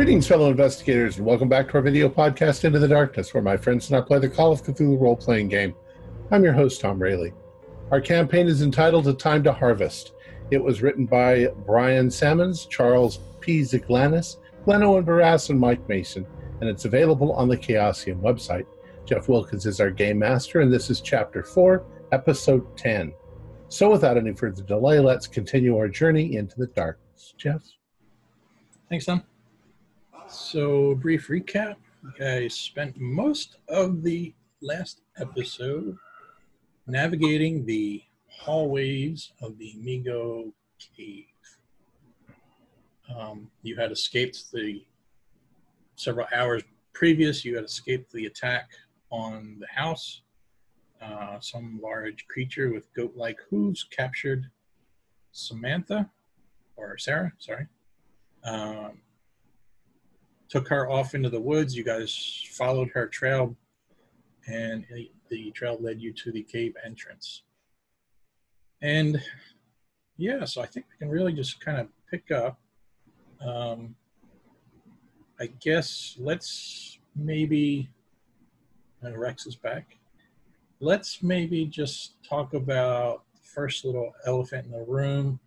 Greetings, fellow investigators, and welcome back to our video podcast, Into the Darkness, where my friends and I play the Call of Cthulhu role playing game. I'm your host, Tom Rayleigh. Our campaign is entitled A Time to Harvest. It was written by Brian Sammons, Charles P. Zaglanis, Glenn Owen Barrass, and Mike Mason, and it's available on the Chaosium website. Jeff Wilkins is our game master, and this is Chapter 4, Episode 10. So, without any further delay, let's continue our journey into the darkness. Jeff? Thanks, Tom. So, brief recap. I spent most of the last episode navigating the hallways of the Mi-Go cave. Um, you had escaped the several hours previous, you had escaped the attack on the house. Uh, some large creature with goat like hooves captured Samantha, or Sarah, sorry. Um, took her off into the woods. You guys followed her trail, and the trail led you to the cave entrance. And yeah, so I think we can really just kind of pick up. Um, I guess let's maybe, and Rex is back. Let's maybe just talk about the first little elephant in the room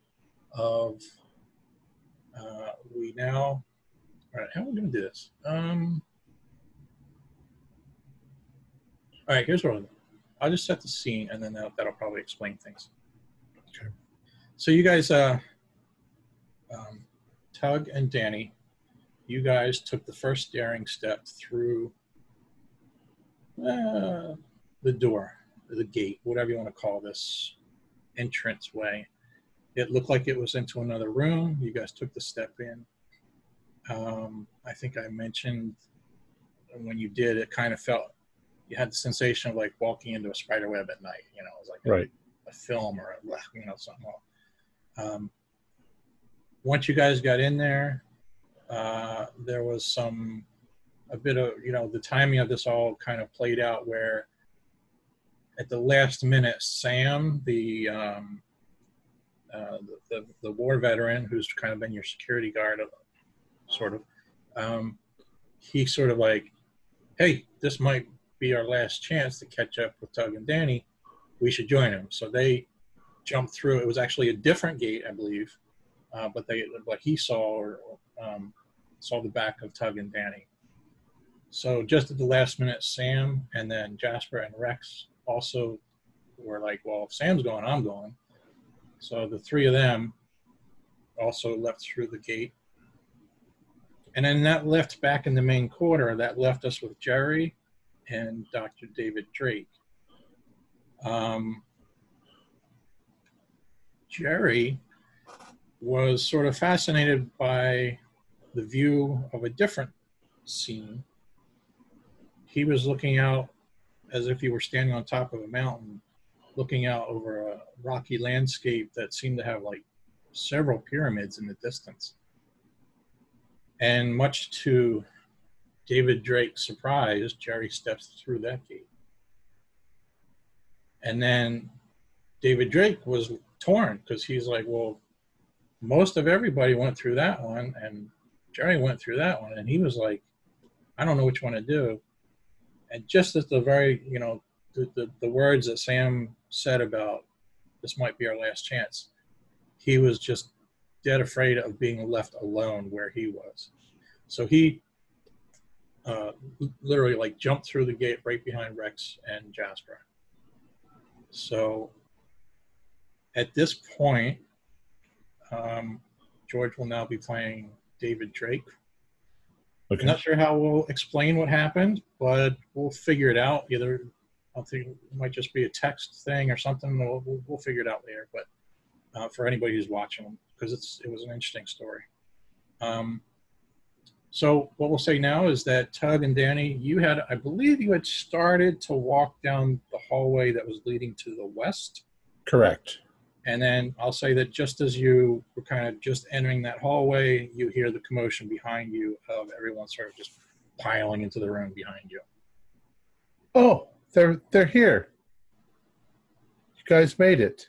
of uh, we now all right, how are we going to do this? Um, all right, here's what I'll do. I'll just set the scene, and then that'll, that'll probably explain things. Okay. So you guys, uh, um, Tug and Danny, you guys took the first daring step through uh, the door, the gate, whatever you want to call this entrance way. It looked like it was into another room. You guys took the step in. Um, I think I mentioned when you did, it kind of felt you had the sensation of like walking into a spider web at night. You know, it was like right. a, a, film or a, you know something. Um, once you guys got in there, uh, there was some a bit of you know the timing of this all kind of played out where at the last minute, Sam, the um, uh, the, the, the, war veteran who's kind of been your security guard sort of. Um, he sort of like, hey, this might be our last chance to catch up with Tug and Danny. We should join him. So they jumped through. It was actually a different gate, I believe, uh, but they what he saw or um, saw the back of Tug and Danny. So just at the last minute, Sam and then Jasper and Rex also were like, well, if Sam's going, I'm going. So the three of them also left through the gate and then that left back in the main quarter, that left us with Jerry and Dr. David Drake. Um, Jerry was sort of fascinated by the view of a different scene. He was looking out as if he were standing on top of a mountain, looking out over a rocky landscape that seemed to have like several pyramids in the distance. And much to David Drake's surprise, Jerry steps through that gate. And then David Drake was torn because he's like, well, most of everybody went through that one, and Jerry went through that one. And he was like, I don't know which one to do. And just at the very, you know, the, the, the words that Sam said about this might be our last chance, he was just dead afraid of being left alone where he was. So he uh, literally like jumped through the gate right behind Rex and Jasper. So at this point, um, George will now be playing David Drake. Okay. I'm not sure how we'll explain what happened, but we'll figure it out. Either I think it might just be a text thing or something. We'll, we'll, we'll figure it out later. But uh, for anybody who's watching, them because it's it was an interesting story. Um, so what we'll say now is that Tug and Danny, you had, I believe, you had started to walk down the hallway that was leading to the west. Correct. And then I'll say that just as you were kind of just entering that hallway, you hear the commotion behind you of everyone sort of just piling into the room behind you. Oh, they're they're here. You guys made it.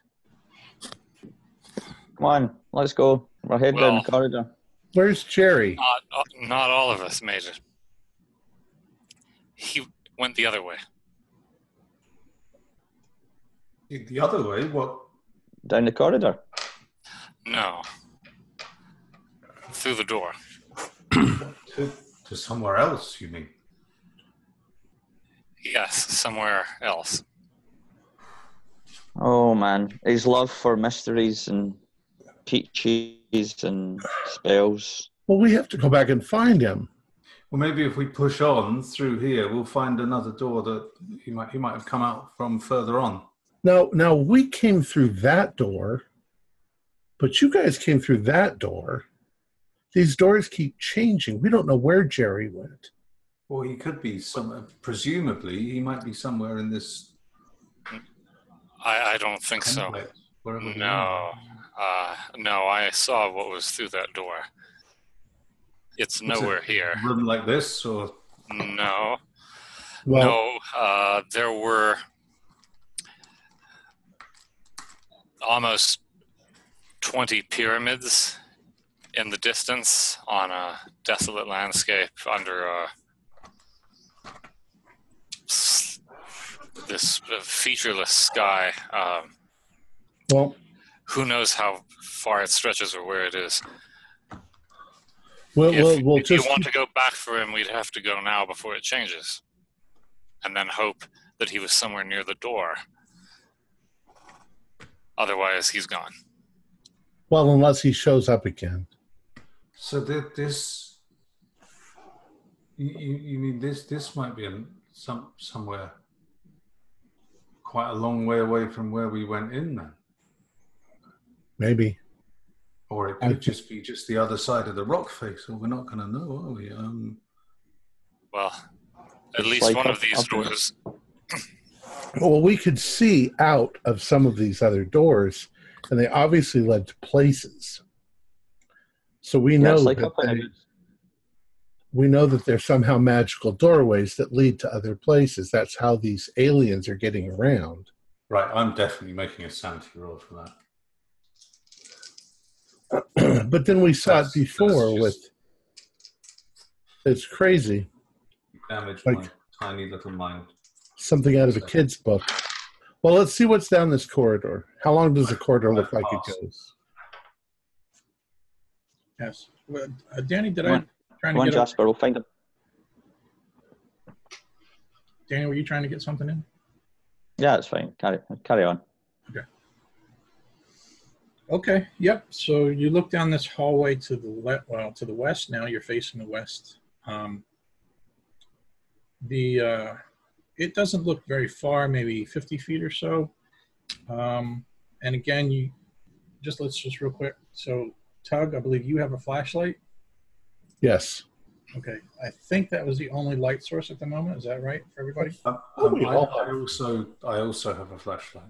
Come on, let's go. We're heading well, down the corridor. Where's Jerry? Not, uh, not all of us made it. He went the other way. The other way? What? Down the corridor. No. Through the door. To, to somewhere else, you mean? Yes, somewhere else. Oh man, his love for mysteries and peaches and spells. Well, we have to go back and find him. Well, maybe if we push on through here, we'll find another door that he might he might have come out from further on. Now, now we came through that door, but you guys came through that door. These doors keep changing. We don't know where Jerry went. Well, he could be some. Presumably, he might be somewhere in this. I, I don't think so. complex, wherever we No. Uh, no, I saw what was through that door. It's Was it nowhere here. Room like this, or No. Well, no, uh, there were almost 20 pyramids in the distance on a desolate landscape under a, this featureless sky. Um, well, who knows how far it stretches or where it is. we'll, If, we'll, we'll if you just want to go back for him, we'd have to go now before it changes. And then hope that he was somewhere near the door. Otherwise, he's gone. well, unless he shows up again. so thi- this. You, you you mean this? This might be in some somewhere. Quite a long way away from where we went in, then, Maybe. or it could thi- just be just the other side of the rock face. Or we're not going to know, are we? Um, Well, at It's least like one up- of these doors. Well, we could see out of some of these other doors, and they obviously led to places. So we Yeah, know it's like that up they, we know that there's somehow magical doorways that lead to other places. That's how these aliens are getting around. right, I'm definitely making a sanity roll for that. but then we saw That's- it before that's with. It's crazy. Damage Like- my tiny little mind. Something out of a kid's book. Well, let's see what's down this corridor. How long does the corridor look like it goes? Yes. Well, uh, Danny, did Come I on. trying Come to get? A, Jasper, we'll find him. Danny, were you trying to get something in? Yeah, it's fine. Carry carry on. Okay. Yep. So you look down this hallway to the left. Well, to the west. Now you're facing the west. Um, the uh, it doesn't look very far, maybe 50 feet or so. Um, and again, you just let's just real quick. So Tug, I believe you have a flashlight. Yes. Okay. I think that was the only light source at the moment. Is that right for everybody? Um, I, I also I also have a flashlight.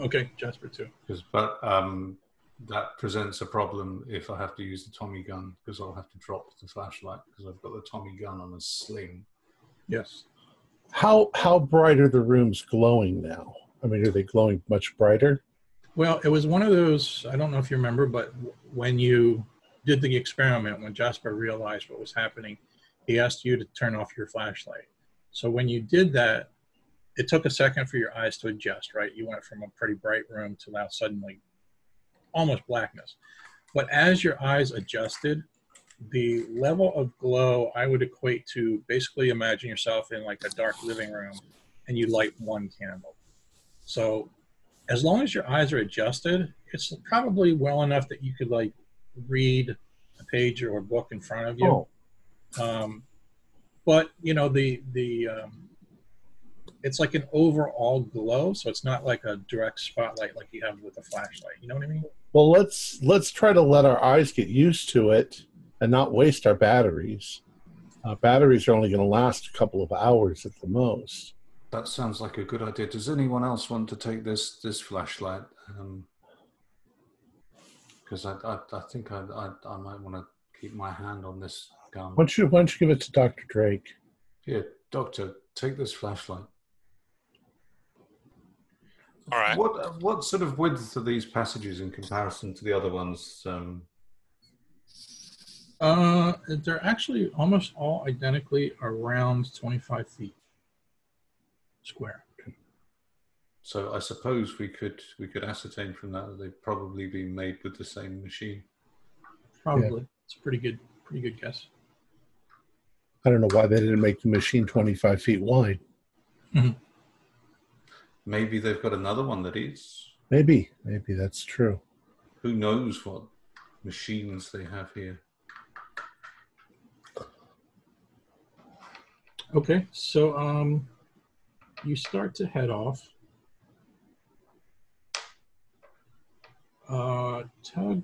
Okay, Jasper too. 'Cause- but um, that presents a problem if I have to use the Tommy gun because I'll have to drop the flashlight because I've got the Tommy gun on a sling. Yes. How how bright are the rooms glowing now? I mean, are they glowing much brighter? Well, it was one of those, I don't know if you remember, but when you did the experiment, when Jasper realized what was happening, he asked you to turn off your flashlight. So when you did that, it took a second for your eyes to adjust, right? You went from a pretty bright room to now suddenly almost blackness. But as your eyes adjusted, the level of glow I would equate to basically imagine yourself in like a dark living room and you light one candle. So as long as your eyes are adjusted, it's probably well enough that you could like read a page or a book in front of you. Oh, Um, but you know the the um, it's like an overall glow, so it's not like a direct spotlight like you have with a flashlight. You know what I mean? Well, let's let's try to let our eyes get used to it and not waste our batteries. Uh, batteries are only going to last a couple of hours at the most. That sounds like a good idea. Does anyone else want to take this this flashlight? Because I, I I think I I, I might want to keep my hand on this gun. Why don't you why don't you give it to Doctor Drake? yeah doctor, take this flashlight. All right. What what sort of width are these passages in comparison to the other ones? Um, Uh, they're actually almost all identically around 25 feet square. So I suppose we could we could ascertain from that that they've probably been made with the same machine. Probably. It's a pretty good, pretty good guess. I don't know why they didn't make the machine 25 feet wide. Maybe they've got another one that is. Maybe, maybe that's true. Who knows what machines they have here? Okay, so um, you start to head off. Uh, Tug,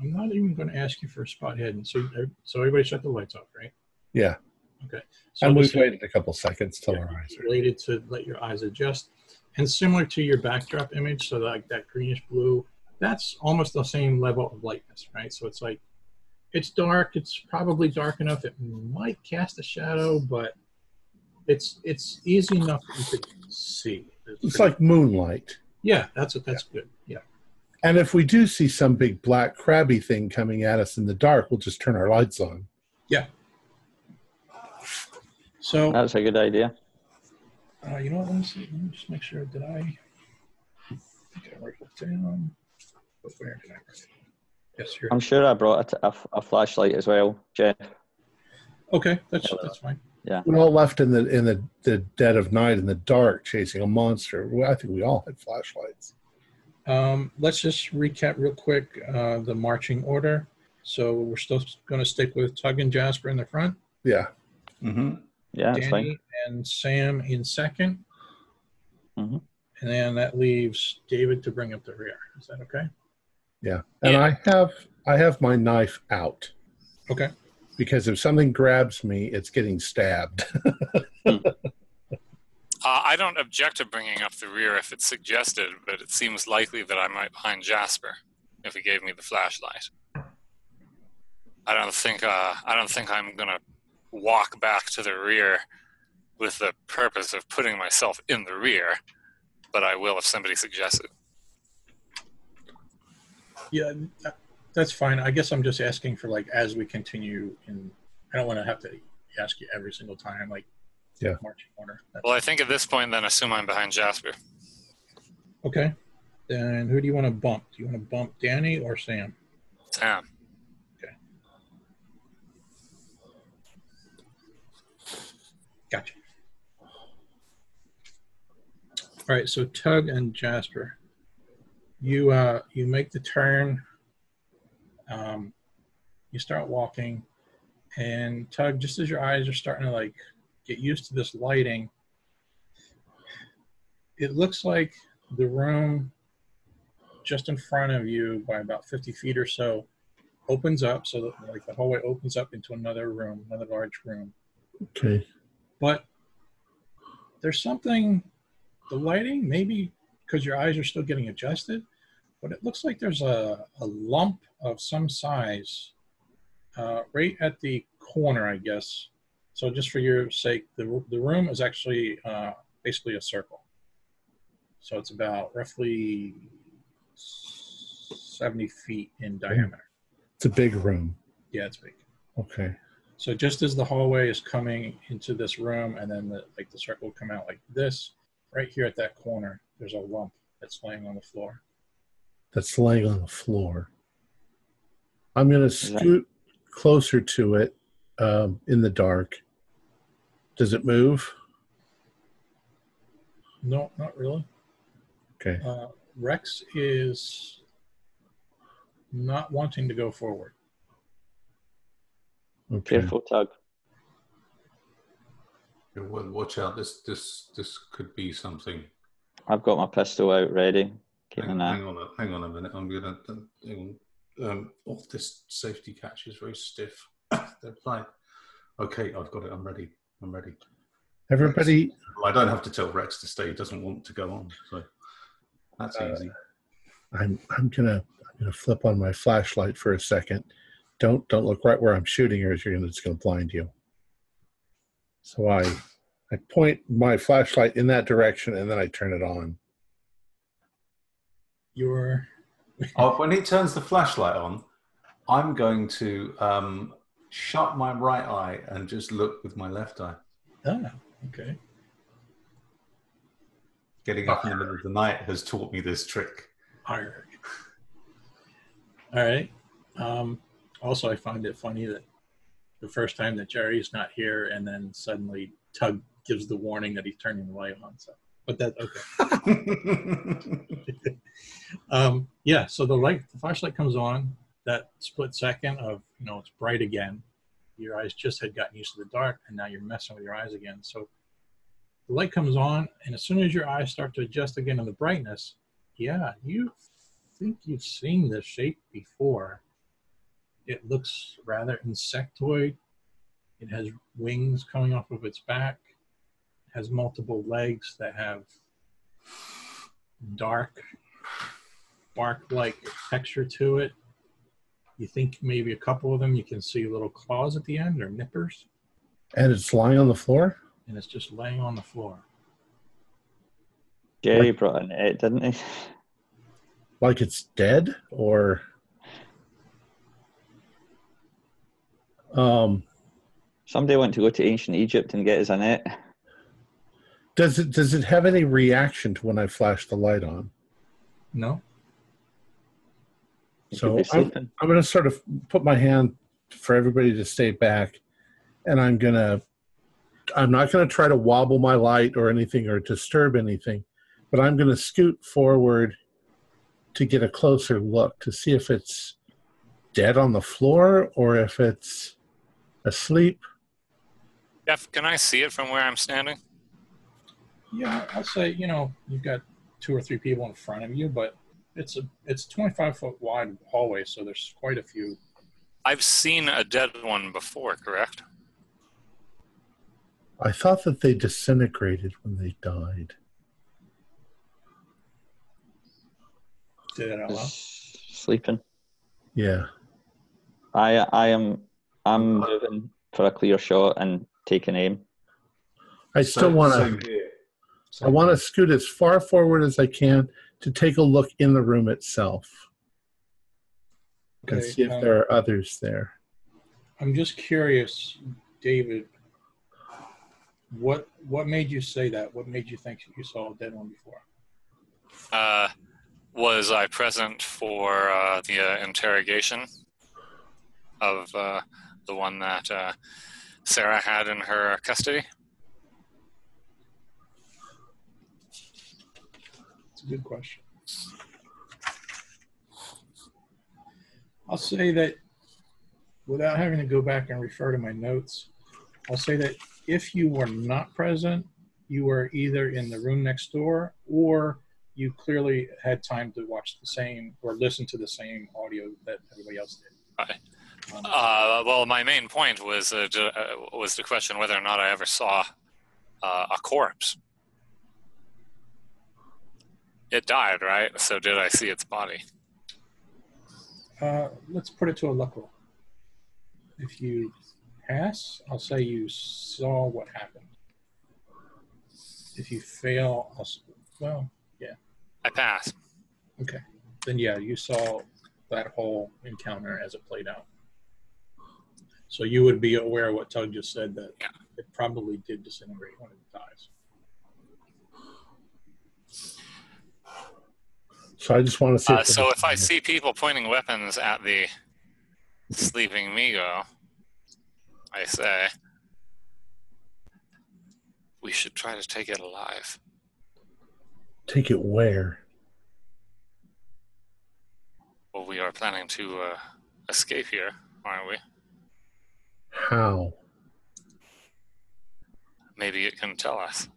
I'm not even going to ask you for a spot hidden. So, so everybody shut the lights off, right? Yeah. Okay. So And this we've waited a couple seconds till Yeah, our eyes are. related to let your eyes adjust, and similar to your backdrop image, so like that greenish blue, that's almost the same level of lightness, right? So it's like it's dark. It's probably dark enough it might cast a shadow, but it's it's easy enough that you could see. It's like moonlight. yeah, that's what that's good. Yeah. And if we do see some big black crabby thing coming at us in the dark, we'll just turn our lights on. Yeah. So That's a good idea. Uh, you know what? Let me see. Let me just make sure. Did I? I think I wrote it down. But where did I write it? Yes, here. I'm sure I brought a, a, a flashlight as well, Jeff. Okay, that's that's fine. Yeah, we're all left in the in the, the dead of night in the dark chasing a monster. Well, I think we all had flashlights. Um, let's just recap real quick uh, the marching order. So we're still going to stick with Tug and Jasper in the front, Yeah. Mm-hmm. Yeah, Danny fine. and Sam in 2nd Mhm. and then that leaves David to bring up the rear. Is that okay? Yeah. And Yeah. I have I have my knife out Okay. because if something grabs me, it's getting stabbed. Uh, I don't object to bringing up the rear if it's suggested, but it seems likely that I might find Jasper if he gave me the flashlight. I don't think uh, I don't think I'm gonna walk back to the rear with the purpose of putting myself in the rear, but I will if somebody suggests it. Yeah, uh, that's fine. I guess I'm just asking for like as we continue in. I don't want to have to ask you every single time, like Yeah. marching order. That's- Well, I think at this point, then assume I'm behind Jasper. Okay. Then who do you want to bump? Do you want to bump Danny or Sam? Sam. Gotcha. All right, so Tug and Jasper, you uh, you make the turn. Um, you start walking, and Tug, just as your eyes are starting to like get used to this lighting, it looks like the room just in front of you by about 50 feet or so opens up so that like the hallway opens up into another room another large room Okay. but there's something the lighting maybe because your eyes are still getting adjusted but it looks like there's a, a lump of some size uh, right at the corner i guess so just for your sake the, the room is actually uh, basically a circle so it's about roughly 70 feet in diameter It's a big room. yeah it's big Okay. so just as the hallway is coming into this room, and then the, like the circle will come out like this, right here at that corner, there's a lump that's laying on the floor. That's laying on the floor. I'm going to scoot closer to it um, in the dark. Does it move? No, not really. Okay. Uh, Rex is not wanting to go forward. Okay. Careful, Tug. Yeah, well, watch out. This this this could be something. I've got my pistol out ready. Keep Hang, an eye. hang on, a, hang on a minute. I'm gonna. hang on. Um, oh, this safety catch is very stiff. They're fine. Okay, I've got it. I'm ready. I'm ready. Everybody, Well, I don't have to tell Rex to stay. He doesn't want to go on, so that's Uh, easy. I'm I'm gonna I'm gonna flip on my flashlight for a second. Don't don't look right where I'm shooting, or you're gonna it's gonna blind you. So I I point my flashlight in that direction, and then I turn it on. You're Oh, when he turns the flashlight on, I'm going to um, shut my right eye and just look with my left eye. Ah, okay. Getting up in the middle of the night has taught me this trick. Arg. All right. Um, also, I find it funny that the first time that Jerry's not here, and then suddenly Tug gives the warning that he's turning the light on. So, but that okay. um, yeah. So the light, the flashlight comes on. That split second of you know it's bright again. Your eyes just had gotten used to the dark, and now you're messing with your eyes again. So the light comes on, and as soon as your eyes start to adjust again to the brightness, yeah, you think you've seen this shape before. It looks rather insectoid. It has wings coming off of its back. It has multiple legs that have dark, bark-like texture to it. You think maybe a couple of them you can see little claws at the end or nippers, And it's lying on the floor? and it's just laying on the floor. Jerry brought an it, didn't he? Like it's dead? Or. Um, Somebody went to go to ancient Egypt and get his a net. does it does it have any reaction to when I flash the light on? No, He So I'm- I'm going to sort of put my hand for everybody to stay back, and I'm going to. I'm not going to try to wobble my light or anything or disturb anything, but I'm going to scoot forward to get a closer look to see if it's dead on the floor or if it's asleep. Jeff, can I see it from where I'm standing? Yeah, I'll say you know you've got two or three people in front of you, but it's a it's a 25 foot wide hallway, so there's quite a few. I've seen a dead one before, correct? I thought that they disintegrated when they died. Did it out loud? Sleeping. Yeah. I I am I'm moving for a clear shot and taking aim. I still want to. I want to scoot as far forward as I can to take a look in the room itself and Okay, see if um, there are others there. I'm just curious, David. What what made you say that? What made you think you saw a dead one before? Uh, was I present for uh, the uh, interrogation of uh, the one that uh, Sarah had in her custody? It's a good question. I'll say that without having to go back and refer to my notes, I'll say that if you were not present, you were either in the room next door or you clearly had time to watch the same or listen to the same audio that everybody else did. Right. Uh, well, my main point was uh, to, uh, was to question whether or not I ever saw uh, a corpse. It died, right? So did I see its body? Uh, let's put it to a luck roll. If you pass, I'll say you saw what happened. If you fail, I'll, well, yeah. I pass. okay. Then yeah, you saw that whole encounter as it played out. So you would be aware of what Tug just said that Yeah. it probably did disintegrate when it dies. So I just want to see. Uh, if so if I see people pointing weapons at the sleeping Mi-Go, I say we should try to take it alive. take it where? Well, we are planning to uh, escape here, aren't we? How? Maybe it can tell us.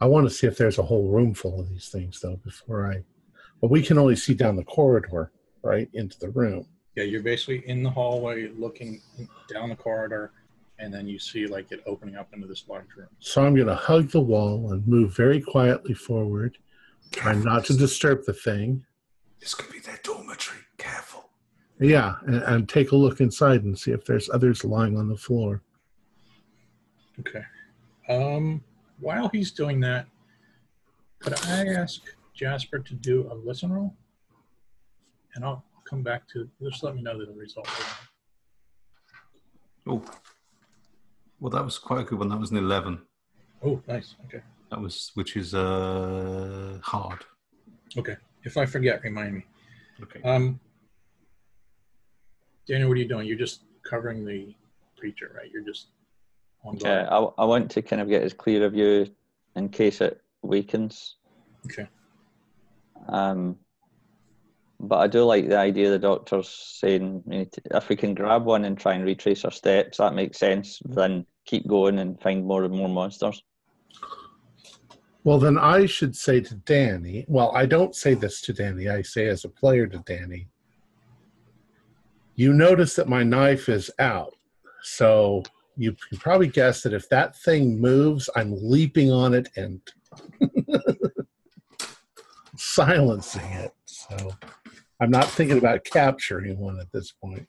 I want to see if there's a whole room full of these things, though, before I. But we can only see down the corridor, right, into the room. Yeah, you're basically in the hallway looking down the corridor, and then you see like it opening up into this large room. So I'm going to hug the wall and move very quietly forward, trying not to disturb the thing. This could be their dormitory. Careful. Yeah, and, and take a look inside and see if there's others lying on the floor. Okay. Um, while he's doing that, could I ask Jasper to do a listen roll? And I'll come back to just let me know the result. Oh, well, that was quite a good one. That was an eleven. Oh, nice. Okay. That was which is uh hard. Okay. If I forget, remind me. Okay. Um, Daniel, what are you doing? You're just covering the creature, right? You're just on Okay, guard. I, I want to kind of get as clear of you in case it weakens. Okay. Um, but I do like the idea of the doctor's saying we need to, if we can grab one and try and retrace our steps, that makes sense. Then keep going and find more and more monsters. Well, then I should say to Danny, well, I don't say this to Danny, I say as a player to Danny, you notice that my knife is out. So you can probably guess that if that thing moves, I'm leaping on it and silencing it. So I'm not thinking about capturing one at this point.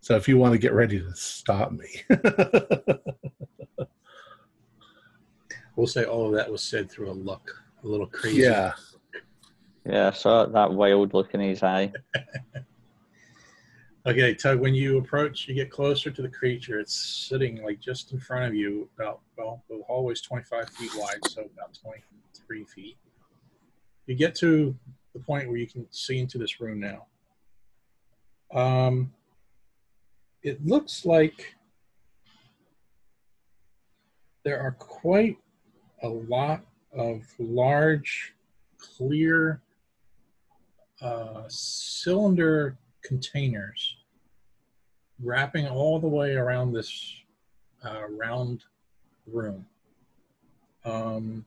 So if you want to get ready to stop me. We'll say all of that was said through a look, a little crazy. yeah. Yeah, I saw that wild look in his eye. Okay, Tug, when you approach, you get closer to the creature. It's sitting like just in front of you, about, well, the hallway's 25 feet wide, so about 23 feet. You get to the point where you can see into this room now. Um, it looks like there are quite a lot of large, clear uh, cylinder containers wrapping all the way around this uh, round room. Um,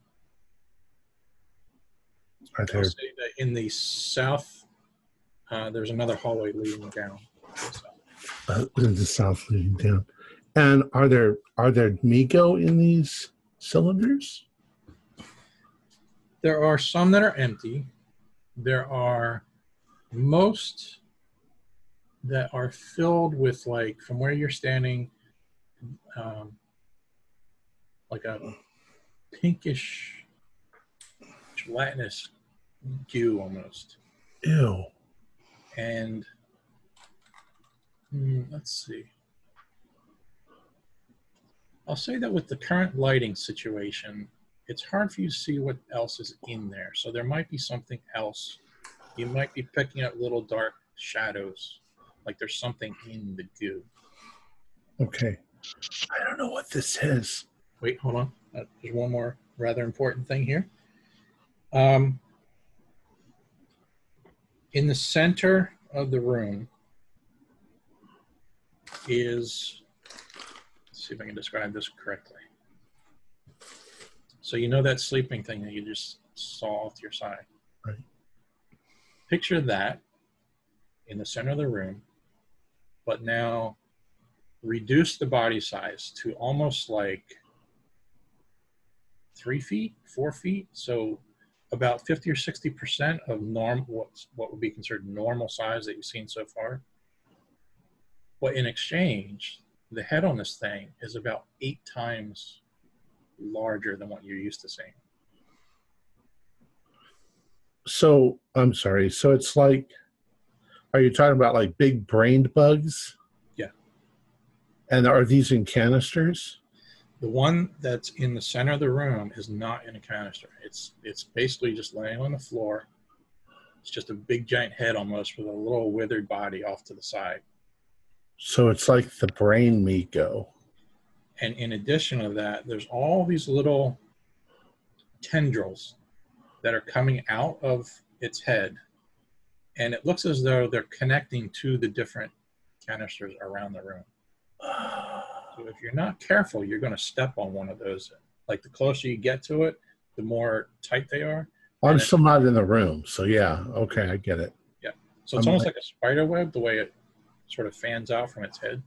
I'll there in the south, uh, there's another hallway leading down. uh, in the south leading down. And are there are there Mi-Go in these cylinders? There are some that are empty. There are most that are filled with like from where you're standing, um, like a pinkish gelatinous goo almost. Ew. And hmm, let's see. I'll say that with the current lighting situation, it's hard for you to see what else is in there. So there might be something else. You might be picking up little dark shadows, like there's something in the goo. Okay. I don't know what this is. Wait, hold on. Uh, there's one more rather important thing here. Um, in the center of the room is, let's see if I can describe this correctly. So you know that sleeping thing that you just saw off to your side. Picture that in the center of the room, but now reduce the body size to almost like three feet, four feet. So about 50 or 60 percent of norm what's what would be considered normal size that you've seen so far. But in exchange, the head on this thing is about eight times larger than what you're used to seeing. So I'm sorry. So it's like, are you talking about like big brained bugs? Yeah. And are these in canisters? The one that's in the center of the room is not in a canister. It's it's basically just laying on the floor. It's just a big giant head almost with a little withered body off to the side. So it's like the brain Mi-Go. And in addition to that, there's all these little tendrils that are coming out of its head. And it looks as though they're connecting to the different canisters around the room. So if you're not careful, you're going to step on one of those. Like the closer you get to it, the more tight they are. I'm still not in the room. So yeah. Okay. I get it. Yeah, so it's I'm almost like- like a spider web, the way it sort of fans out from its head.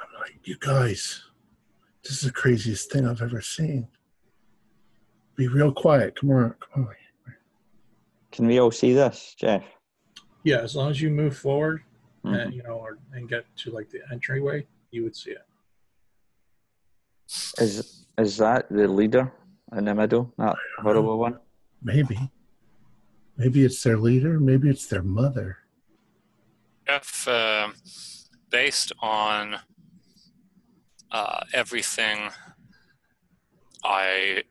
I'm like, you guys, this is the craziest thing I've ever seen. Be real quiet. Come on. Come on. Can we all see this, Jeff? Yeah, as long as you move forward, Mhm. and, you know, or, and get to like the entryway, you would see it. Is is that the leader in the middle? That horrible one? Maybe. Maybe it's their leader. Maybe it's their mother. If uh, based on uh, everything I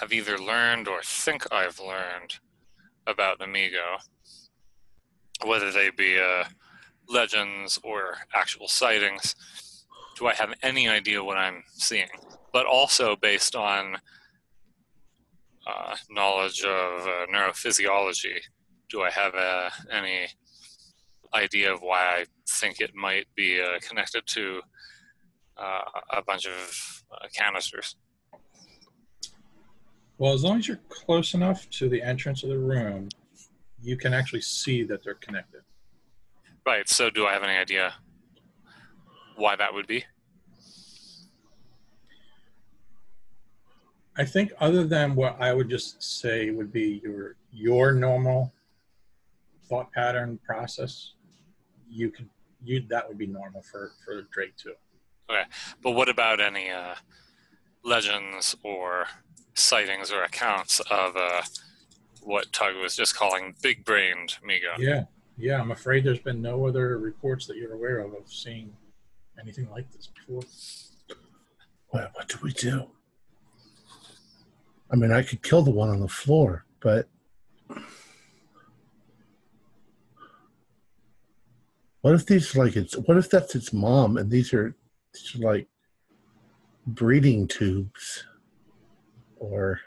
have either learned or think I've learned about the Mi-Go, whether they be uh, legends or actual sightings, do I have any idea what I'm seeing? But also based on uh, knowledge of uh, neurophysiology, do I have uh, any idea of why I think it might be uh, connected to uh, a bunch of canisters? Well, as long as you're close enough to the entrance of the room, you can actually see that they're connected. Right. So, do I have any idea why that would be? I think other than what I would just say would be your your normal thought pattern process, you could you that would be normal for for Drake too. Okay, but what about any uh, legends or sightings or accounts of uh, what Tug was just calling big-brained Mi-Go? Yeah, yeah. I'm afraid there's been no other reports that you're aware of of seeing anything like this before. What, what do we do? I mean, I could kill the one on the floor, but what if these like it's what if that's its mom and these are, these are like breeding tubes, or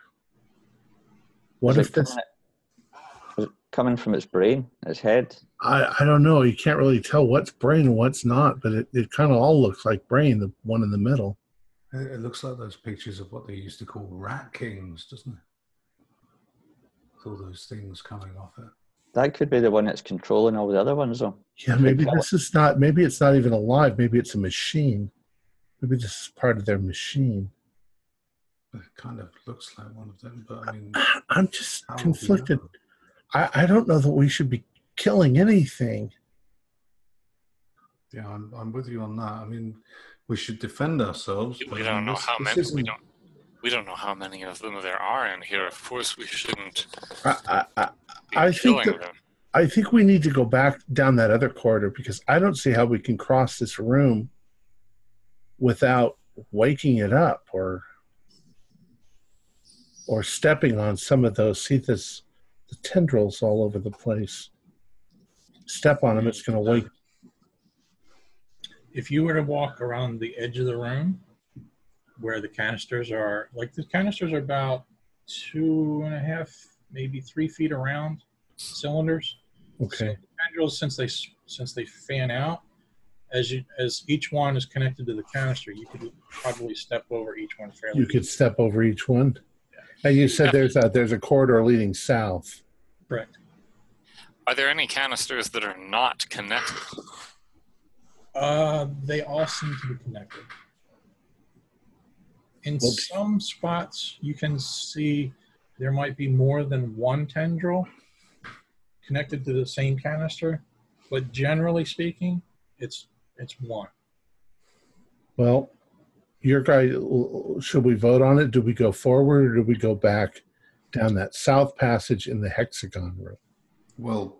what Is if it this? coming- coming from its brain, its head? I I don't know. You can't really tell what's brain and what's not, but it, it kind of all looks like brain. The one in the middle. It, it looks like those pictures of what they used to call rat kings, doesn't it? With all those things coming off it. That could be the one that's controlling all the other ones, though. Yeah, maybe this is not. Maybe it's not even alive. Maybe it's a machine. Maybe this is part of their machine. It kind of looks like one of them, but I mean, I- I'm just how would we conflicted. I, I don't know that we should be killing anything. Yeah, I'm, I'm with you on that. I mean, we should defend ourselves. We don't mean, know this- how this many. We isn't- don't. We don't know how many of them there are in here. Of course, we shouldn't I, I, I, be I think that- them. I think we need to go back down that other corridor because I don't see how we can cross this room without waking it up or or stepping on some of those. See this the tendrils all over the place. Step on them, it's going to wake. If you were to walk around the edge of the room where the canisters are, like the canisters are about two and a half, maybe three feet around cylinders. Okay. tendrils since they since they fan out as you as each one is connected to the canister you could probably step over each one fairly You could step over each one. And you said there's a there's a corridor leading south. correct Are there any canisters that are not connected? uh they all seem to be connected in Well- some spots you can see there might be more than one tendril connected to the same canister but generally speaking it's it's one Well, your guy, should we vote on it? Do we go forward or do we go back down that south passage in the hexagon room? Well,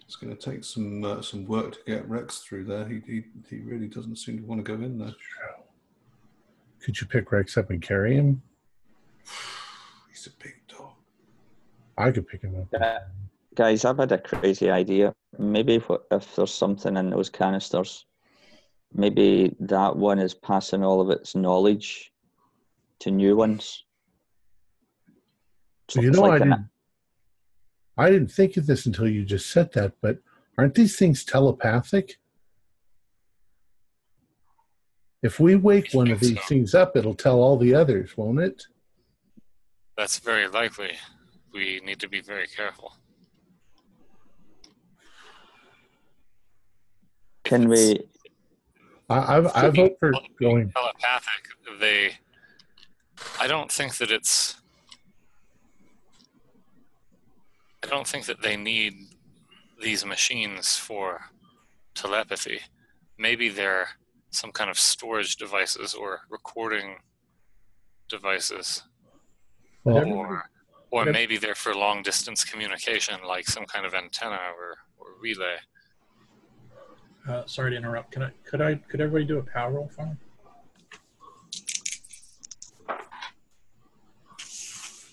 it's going to take some uh, some work to get Rex through there. He, he he really doesn't seem to want to go in there. Could you pick Rex up and carry him? He's a big dog. I could pick him up. Yeah. Guys, I've had a crazy idea. Maybe if, if there's something in those canisters, maybe that one is passing all of its knowledge to new ones. So you know, like I an- didn't, I didn't think of this until you just said that, but aren't these things telepathic? If we wake one of these so. things up, it'll tell all the others, won't it? That's very likely. We need to be very careful. Can we? I, I've, I vote for going. telepathic. They, I don't think that it's. I don't think that they need these machines for telepathy. Maybe they're some kind of storage devices or recording devices, Well, or Or maybe they're for long distance communication, like some kind of antenna or, or relay. Uh, sorry to interrupt. Can I? Could I? Could everybody do a power roll for me?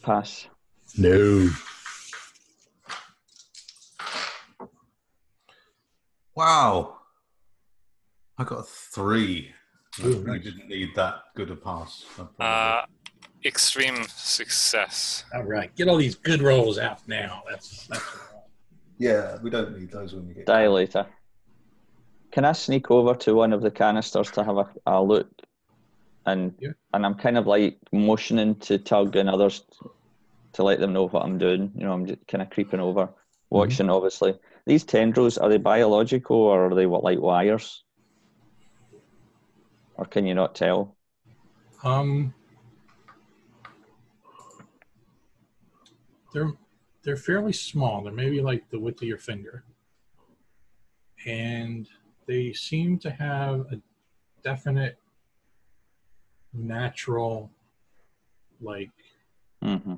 Pass. No. Wow. I got a three. I Ooh, really nice. didn't need that good a pass. I Uh, extreme success. All right. Get all these good rolls out now. That's that's. yeah, we don't need those when we get. Dilator. Can I sneak over to one of the canisters to have a, a look? And Yeah. and I'm kind of like motioning to Tug and others to let them know what I'm doing. You know, I'm just kind of creeping over, watching. Obviously, these tendrils are they biological or are they what like wires? Or can you not tell? Um, they're they're fairly small. They're maybe like the width of your finger, and they seem to have a definite natural, like hmm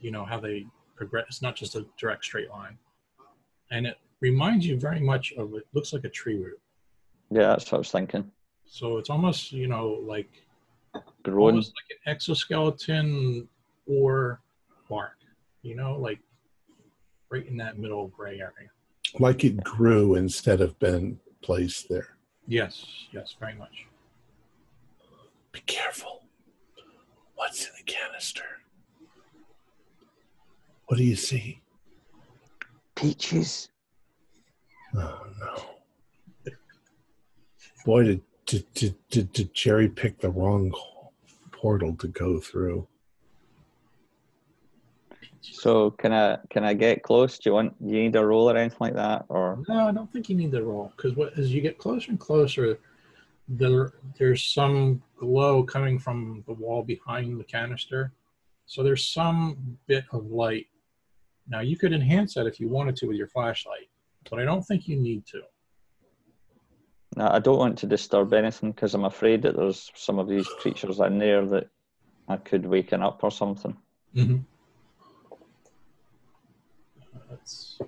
you know how they progress. It's not just a direct straight line, and it reminds you very much of it. Looks like a tree root. Yeah, that's what I was thinking. So it's almost you know like Growing. almost like an exoskeleton or bark, you know, like right in that middle gray area. Like it grew instead of been placed there. Yes, yes, very much. Be careful. What's in the canister? What do you see? Peaches. Oh no. Boy, did, did, did, did, did Jerry pick the wrong portal to go through. So can I can I get close? Do you want do you need a roll or anything like that? Or No, I don't think you need the roll because what as you get closer and closer, there there's some glow coming from the wall behind the canister. So there's some bit of light. Now you could enhance that if you wanted to with your flashlight, but I don't think you need to. no, I don't want to disturb anything because I'm afraid that there's some of these creatures in there that I could waken up or something. Mm-hmm. Let's.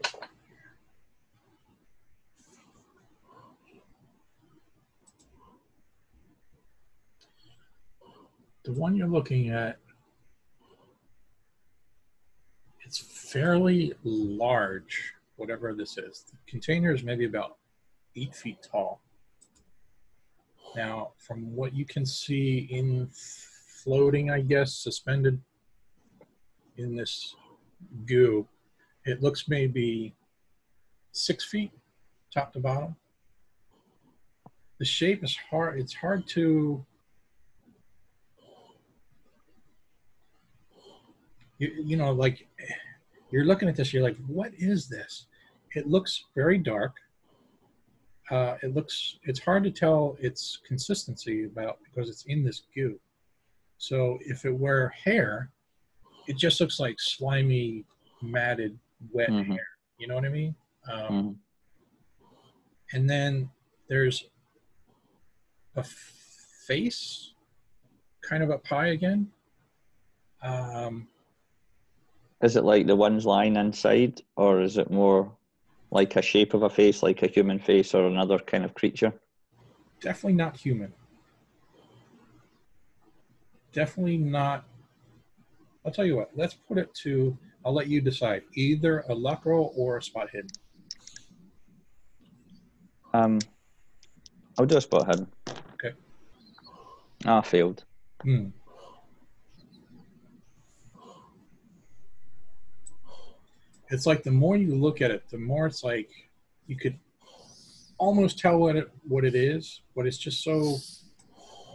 The one you're looking at, it's fairly large, whatever this is. The container is maybe about eight feet tall. Now, from what you can see in floating, I guess, suspended in this goo, it looks maybe six feet top to bottom. The shape is hard, it's hard to. You, you know, like you're looking at this, you're like, what is this? It looks very dark. Uh, it looks, it's hard to tell its consistency about because it's in this goo. So if it were hair, it just looks like slimy, matted, wet Mhm. hair. You know what I mean? Um, Mhm. And then there's a face, kind of up high again. Um, Is it like the ones lying inside, or is it more like a shape of a face, like a human face, or another kind of creature? definitely not human. Definitely not. I'll tell you what. Let's put it to. I'll let you decide. Either a luck roll or a spot hidden. Um, I'll do a spot hidden. Okay. Ah, failed. Hmm. It's like the more you look at it, the more it's like you could almost tell what it what it is, but it's just so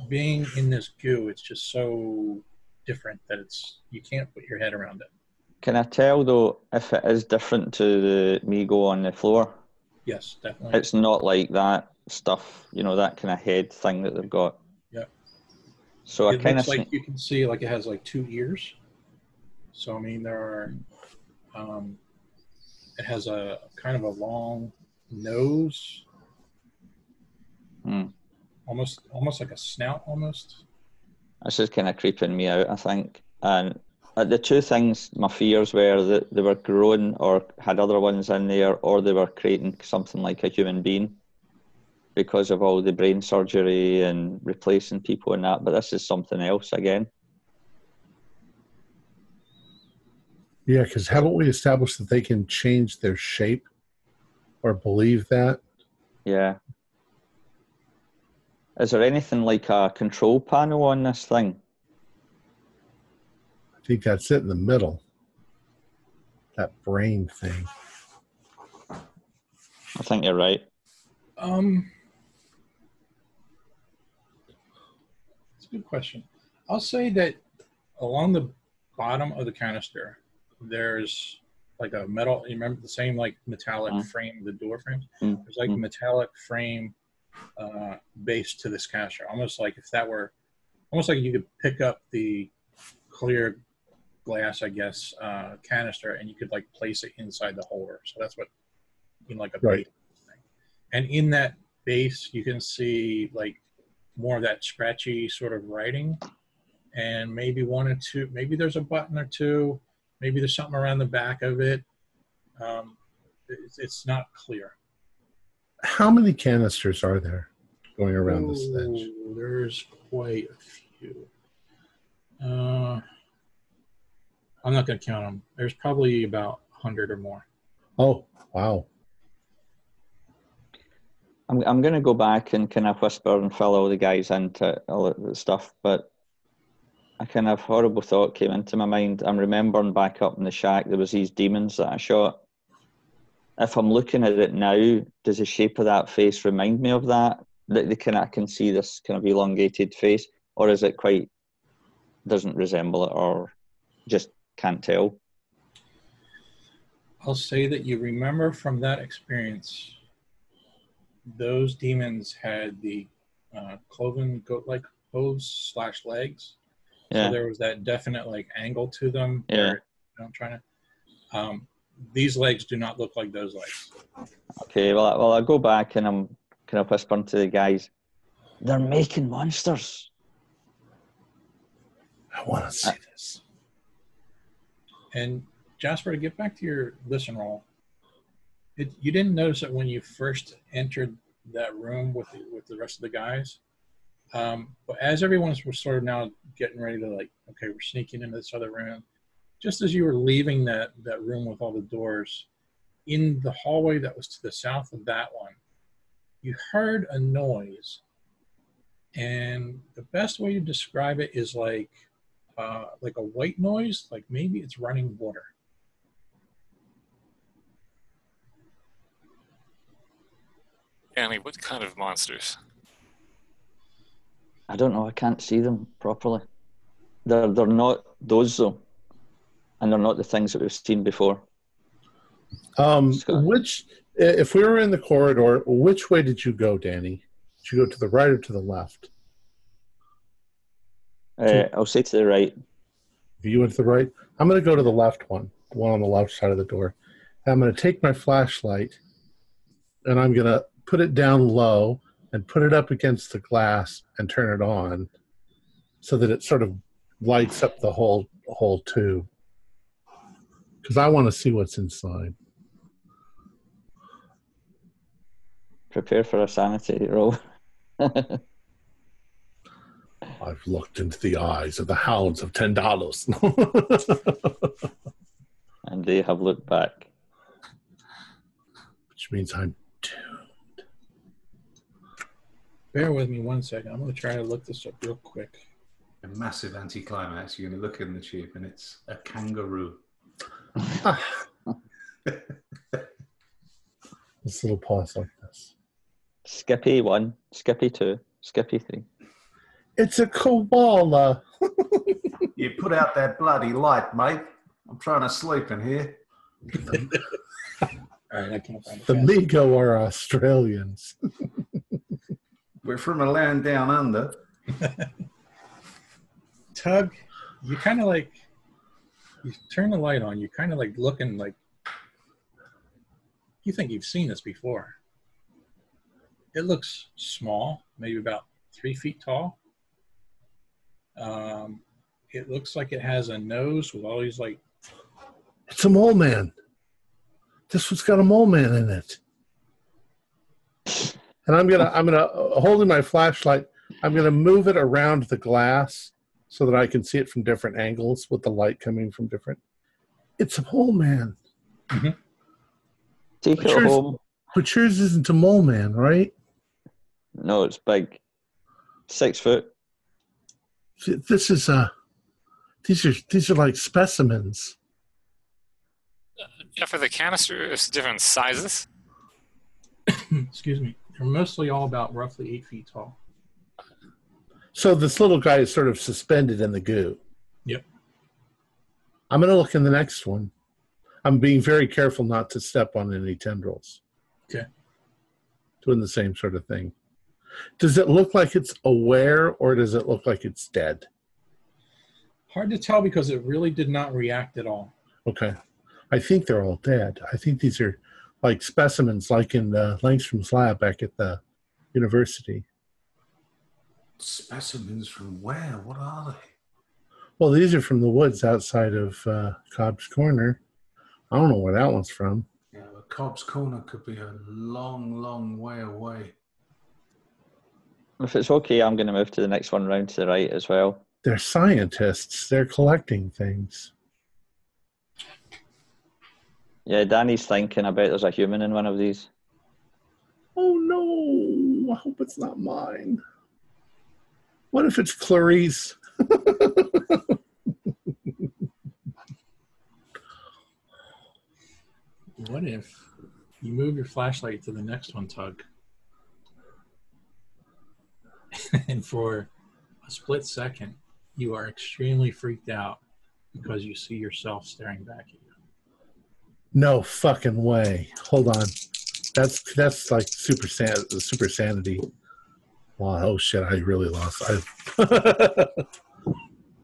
being in this goo, it's just so different that it's you can't put your head around it. Can I tell though if it is different to the Mi-Go on the floor? Yes, definitely. It's not like that stuff, you know, that kind of head thing that they've got. Yeah. So I kind of like you can see like it has like two ears. So I mean there are um it has a kind of a long nose. Hmm. Almost almost like a snout almost. this is kind of creeping me out. I think, and Uh, the two things, my fears were that they were grown or had other ones in there, or they were creating something like a human being because of all the brain surgery and replacing people and that. But this is something else again. Yeah, because haven't we established that they can change their shape or believe that? Yeah. Is there anything like a control panel on this thing? I think that's it in the middle. That brain thing. I think you're right. Um, it's a good question. I'll say that along the bottom of the canister, there's like a metal. You remember the same like metallic Mm. frame, the door frames. Mm, There's like mm. metallic frame uh, base to this canister, almost like if that were, almost like you could pick up the clear glass, I guess, uh, canister, and you could like place it inside the holder. So that's what, in like a Right. base thing. And in that base, you can see like more of that scratchy sort of writing, and maybe one or two. Maybe there's a button or two. Maybe there's something around the back of it. Um, it's, it's not clear. How many canisters are there going around this edge? There's quite a few. Uh, I'm not going to count them. There's probably about 100 or more. Oh, wow. I'm I'm gonna go back and kind of whisper and fill all the guys into all of the stuff, but a kind of horrible thought came into my mind. I'm remembering back up in the shack there was these demons that I shot. If I'm looking at it now, does the shape of that face remind me of that? That they kind of can see this kind of elongated face, or is it quite doesn't resemble it, or just can't tell? I'll say that you remember from that experience, those demons had the uh, cloven goat-like hooves slash legs. Yeah. So there was that definite like angle to them. Yeah. where, you know, I'm trying to. Um, these legs do not look like those legs. Okay, well, I, well, I'll go back and I'm kind of whispering to the guys. They're making monsters. I want to see this. And Jasper, to get back to your listen roll, it, you didn't notice it when you first entered that room with the, with the rest of the guys. Um, but as everyone was sort of now getting ready to like, okay, we're sneaking into this other room. Just as you were leaving that that room with all the doors, in the hallway that was to the south of that one, you heard a noise. And the best way to describe it is like uh, like a white noise, like maybe it's running water. Annie, what kind of monsters? I don't know. I can't see them properly. They're they're not those though, and they're not the things that we've seen before. Um, Scott. which, if we were in the corridor, which way did you go, Danny? Did you go to the right or to the left? Uh, I'll say to the right. You went to the right, I'm going to go to the left one, the one on the left side of the door. I'm going to take my flashlight and I'm going to put it down low and put it up against the glass and turn it on so that it sort of lights up the whole whole tube. Because I want to see what's inside. Prepare for a sanity roll. I've looked into the eyes of the hounds of Tindalos. and they have looked back. Which means I'm doomed. Bear with me one second. I'm going to try to look this up real quick. A massive anticlimax. You're going to look in the tube and it's a kangaroo. This little pause like this. Skippy one, Skippy two, Skippy three. It's a koala. You put out that bloody light, mate. I'm trying to sleep in here. All right, I can't find. The fast. Mi-Go are Australians. We're from a land down under. Tug, you kind of like you turn the light on. You're kind of like looking like you think you've seen this before. It looks small, maybe about three feet tall. Um, it looks like it has a nose with all these like It's a mole man. This one's got a mole man in it. And I'm gonna I'm gonna uh, holding my flashlight. I'm gonna move it around the glass so that I can see it from different angles with the light coming from different. It's a mole man, Take But it yours- home. but yours isn't a mole man, right? No, it's big. Six foot. This is uh these are these are like specimens. Jeff, are the canisters different sizes? excuse me. They're mostly all about roughly eight feet tall. So this little guy is sort of suspended in the goo. Yep. I'm going to look in the next one. I'm being very careful not to step on any tendrils. Okay. Doing the same sort of thing. Does it look like it's aware or does it look like it's dead? Hard to tell because it really did not react at all. Okay. I think they're all dead. I think these are like specimens, like in uh, Langstrom's lab back at the university. Specimens from where? What are they? Well, these are from the woods outside of uh, Cobb's Corner. I don't know where that one's from. Yeah, but Cobb's Corner could be a long, long way away. If it's okay, I'm going to move to the next one round to the right as well. They're scientists. They're collecting things. Yeah, Danny's thinking about there's a human in one of these. Oh no! I hope it's not mine. What if it's Clarice? What if you move your flashlight to the next one, Tug? and for a split second, you are extremely freaked out because you see yourself staring back at you. No fucking way. Hold on. That's that's like super san- super sanity. Wow, oh shit, I really lost. I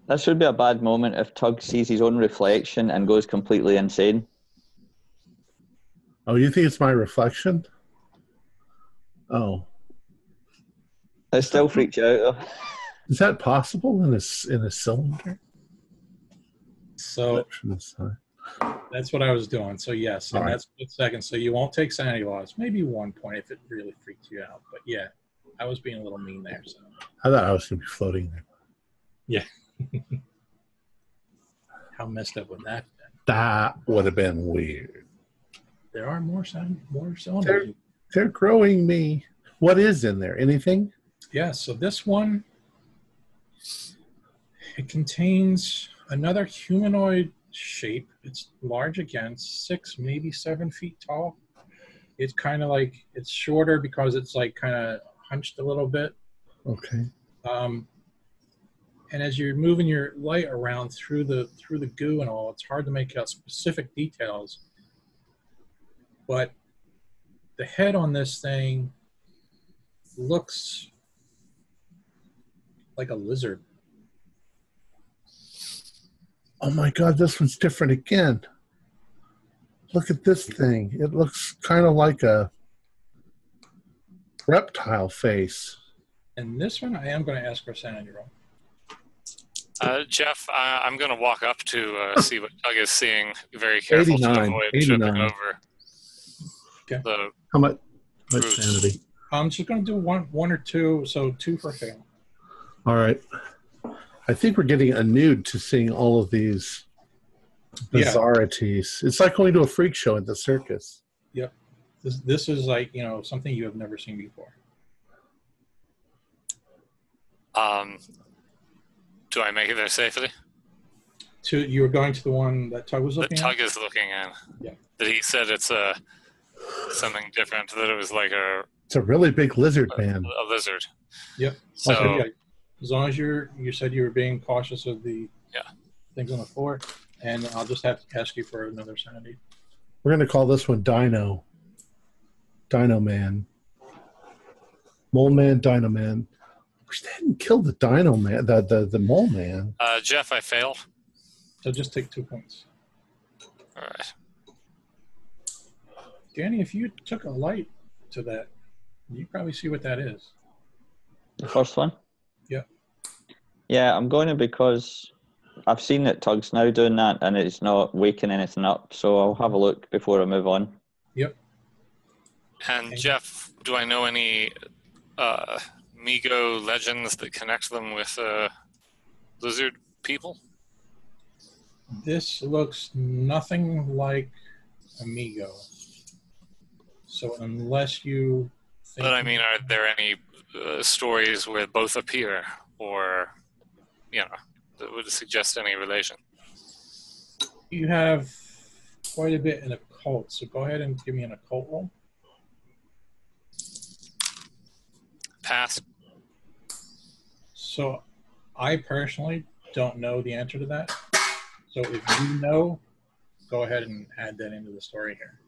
This would be a bad moment if Tug sees his own reflection and goes completely insane. Oh, you think it's my reflection? Oh. It still freaks you out though. Is that possible in a s- in a cylinder? So From the side. that's what I was doing. So yes, All and right. that's split second. So you won't take sanity loss. Maybe one point if it really freaked you out. But yeah, I was being a little mean there. So I thought I was going to be floating there. Yeah. How messed up would that have been? That would have been weird. There are more sound, more cylinders. They're growing me. What is in there? Anything? Yeah, so this one it contains another humanoid shape. It's large again, six, maybe seven feet tall. It's kind of like it's shorter because it's like kind of hunched a little bit. Okay. Um, and as you're moving your light around through the through the goo and all, it's hard to make out specific details. But the head on this thing looks like a lizard. Oh my god, this one's different again. Look at this thing. It looks kind of like a reptile face. And this one, I am going to ask for a sanity roll. Uh, Jeff, uh, I'm going to walk up to uh, see what Tug is seeing. Very careful to 89, avoid tripping over Okay. the. How much? Much sanity? I'm just going to do one, one or two, so two for fail. All right. I think we're getting a nude to seeing all of these Yeah. bizarrities. It's like going to a freak show at the circus. Yep. This, this is like you know something you have never seen before. Um, do I make it there safely? To you were going to the one that Tug was That looking at. Tug is looking in. Yeah. That he said it's a something different. That it was like a, It's a really big lizard man. a lizard. Yep. So Okay, yeah. As long as you're, you said you were being cautious of the Yeah. things on the floor, and I'll just have to ask you for another sanity. We're going to call this one Dino. Dino Man. Mole Man, Dino Man. Wish they hadn't killed the Dino Man, the, the, the Mole Man. uh, Jeff, I failed. So just take two points. All right. Danny, if you took a light to that, you probably see what that is. The first one? Yeah. Yeah, I'm going to because I've seen that Tug's now doing that, and it's not waking anything up. So I'll have a look before I move on. Yep. And Jeff, do I know any uh, Mi-Go legends that connect them with uh, lizard people? This looks nothing like Amigo. So unless you think But I mean, are there any uh, stories where both appear, or you know, that would suggest any relation? you have quite a bit in occult, so go ahead and give me an occult roll. Pass. So I personally don't know the answer to that. So if you know, go ahead and add that into the story here.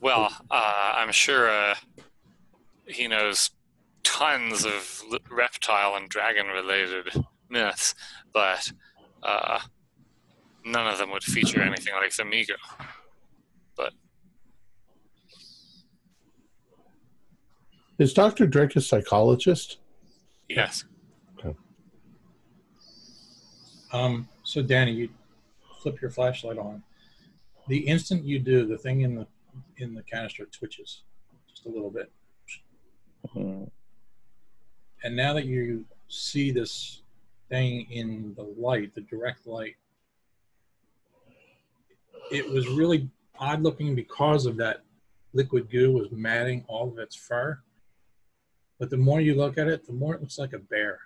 Well, uh, I'm sure uh, he knows tons of reptile and dragon related myths, but uh, none of them would feature anything like the Mi-Go. Is Dr. Drake a psychologist? Yes. Um, so Danny, you flip your flashlight on. The instant you do, the thing in the in the canister twitches just a little bit. Mhm. And now that you see this thing in the light, the direct light, it was really odd looking because of that liquid goo was matting all of its fur. But the more you look at it, the more it looks like a bear.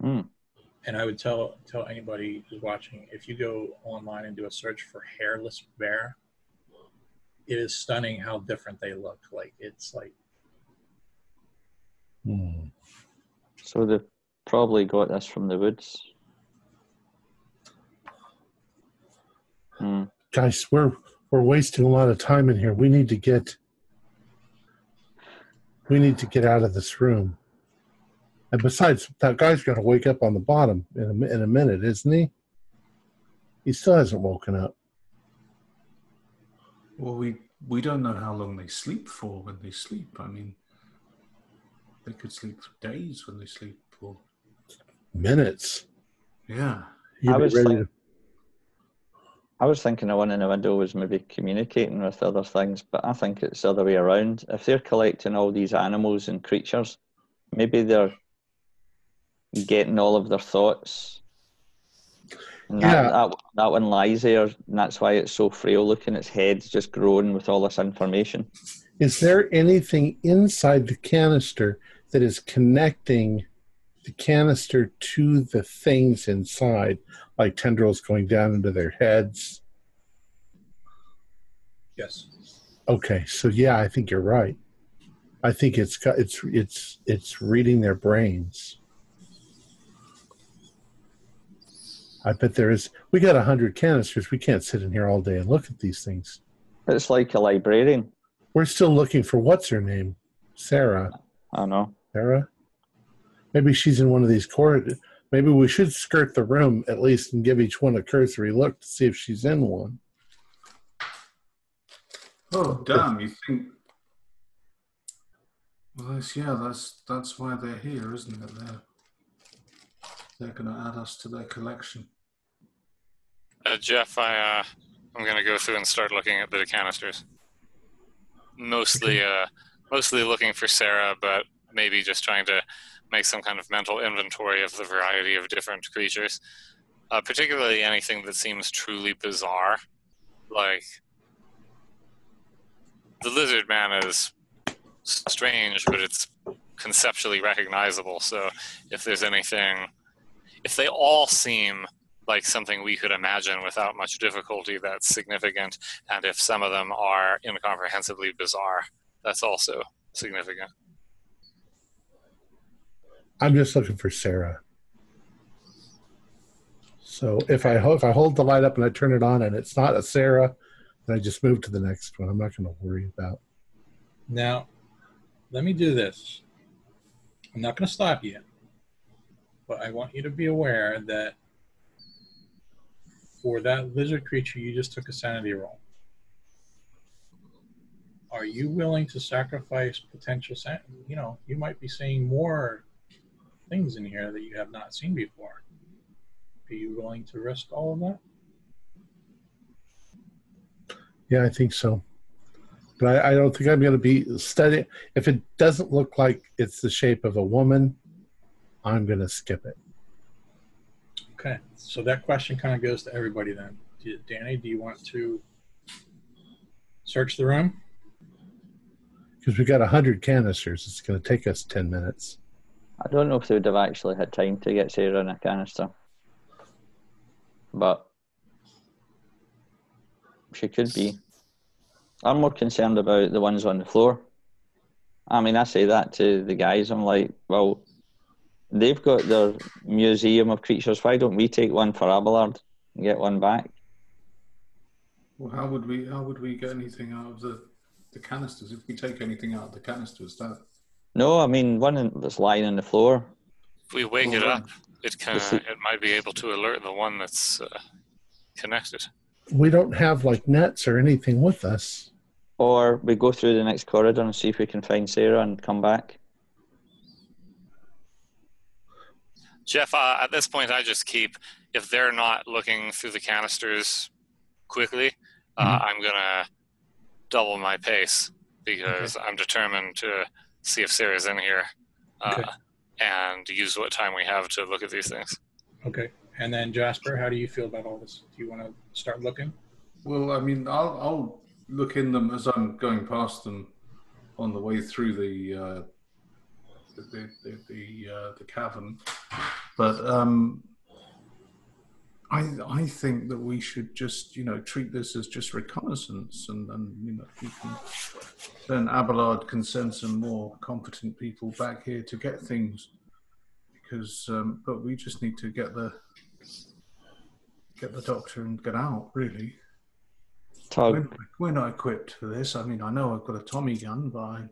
Hmm. And I would tell tell anybody who's watching, if you go online and do a search for hairless bear, it is stunning how different they look. Like it's like Hmm. So they've probably got this from the woods. Hmm. Guys, we're we're wasting a lot of time in here. We need to get we need to get out of this room. And besides, that guy's going to wake up on the bottom in a, in a minute, isn't he? He still hasn't woken up. Well, we we don't know how long they sleep for when they sleep. I mean, they could sleep for days when they sleep. for Minutes. yeah, You'd I was ready think- to- I was thinking the one in the window was maybe communicating with other things, but I think it's the other way around. If they're collecting all these animals and creatures, maybe they're getting all of their thoughts. And that, Yeah. that, that one lies there, and that's why it's so frail looking. Its head's just growing with all this information. Is there anything inside the canister that is connecting the canister to the things inside, like tendrils going down into their heads? yes. Okay, so yeah, I think you're right. I think it's got it's it's it's reading their brains. I bet there is. We got a hundred canisters. We can't sit in here all day and look at these things. It's like a librarian. We're still looking for what's her name, Sarah. I know. Sarah. Maybe she's in one of these corridors. Maybe we should skirt the room at least and give each one a cursory look to see if she's in one. Oh damn! You think? Well, that's, yeah, that's that's why they're here, isn't it? They're they're going to add us to their collection. Uh, Jeff, I uh, I'm gonna go through and start looking at the canisters. Mostly, uh, mostly looking for Sarah, but maybe just trying to make some kind of mental inventory of the variety of different creatures. Uh, particularly anything that seems truly bizarre, like the lizard man is strange, but it's conceptually recognizable. So, if there's anything, if they all seem like something we could imagine without much difficulty that's significant, and if some of them are incomprehensibly bizarre, that's also significant. I'm just looking for Sarah. So if I if I hold the light up and I turn it on and it's not a Sarah, then I just move to the next one. I'm not going to worry about. Now, let me do this. I'm not going to stop you, but I want you to be aware that for that lizard creature, you just took a sanity roll. Are you willing to sacrifice potential You know, you might be seeing more things in here that you have not seen before. Are you willing to risk all of that? Yeah, I think so. But I, I don't think I'm going to be studying. If it doesn't look like it's the shape of a woman, I'm going to skip it. Okay, so that question kind of goes to everybody then. Danny, do you want to search the room? Because we've got 100 canisters. It's going to take us 10 minutes. I don't know if they would have actually had time to get Sarah in a canister. But she could be. I'm more concerned about the ones on the floor. I mean, I say that to the guys. I'm like, well, they've got their museum of creatures. Why don't we take one for Abelard and get one back? Well, how would we how would we get anything out of the the canisters if we take anything out of the canisters? That No, I mean, one in- that's lying on the floor. If we wake it up, it can it- it might be able to alert the one that's uh, connected. We don't have like nets or anything with us. Or we go through the next corridor and see if we can find Sarah and come back. Jeff, uh, at this point, I just keep if they're not looking through the canisters quickly, uh, I'm gonna double my pace because I'm determined to see if Sarah's in here uh, Okay. and use what time we have to look at these things. Okay, and then Jasper, how do you feel about all this? Do you want to start looking? well, I mean, I'll I'll look in them as I'm going past them on the way through the uh, the the the, the, uh, the cavern, but um. I, I think that we should just you know treat this as just reconnaissance and, and you know we can, then Abelard can send some more competent people back here to get things because um, but we just need to get the get the doctor and get out really. Tug, we're, we're not equipped for this I mean I know I've got a Tommy gun but I,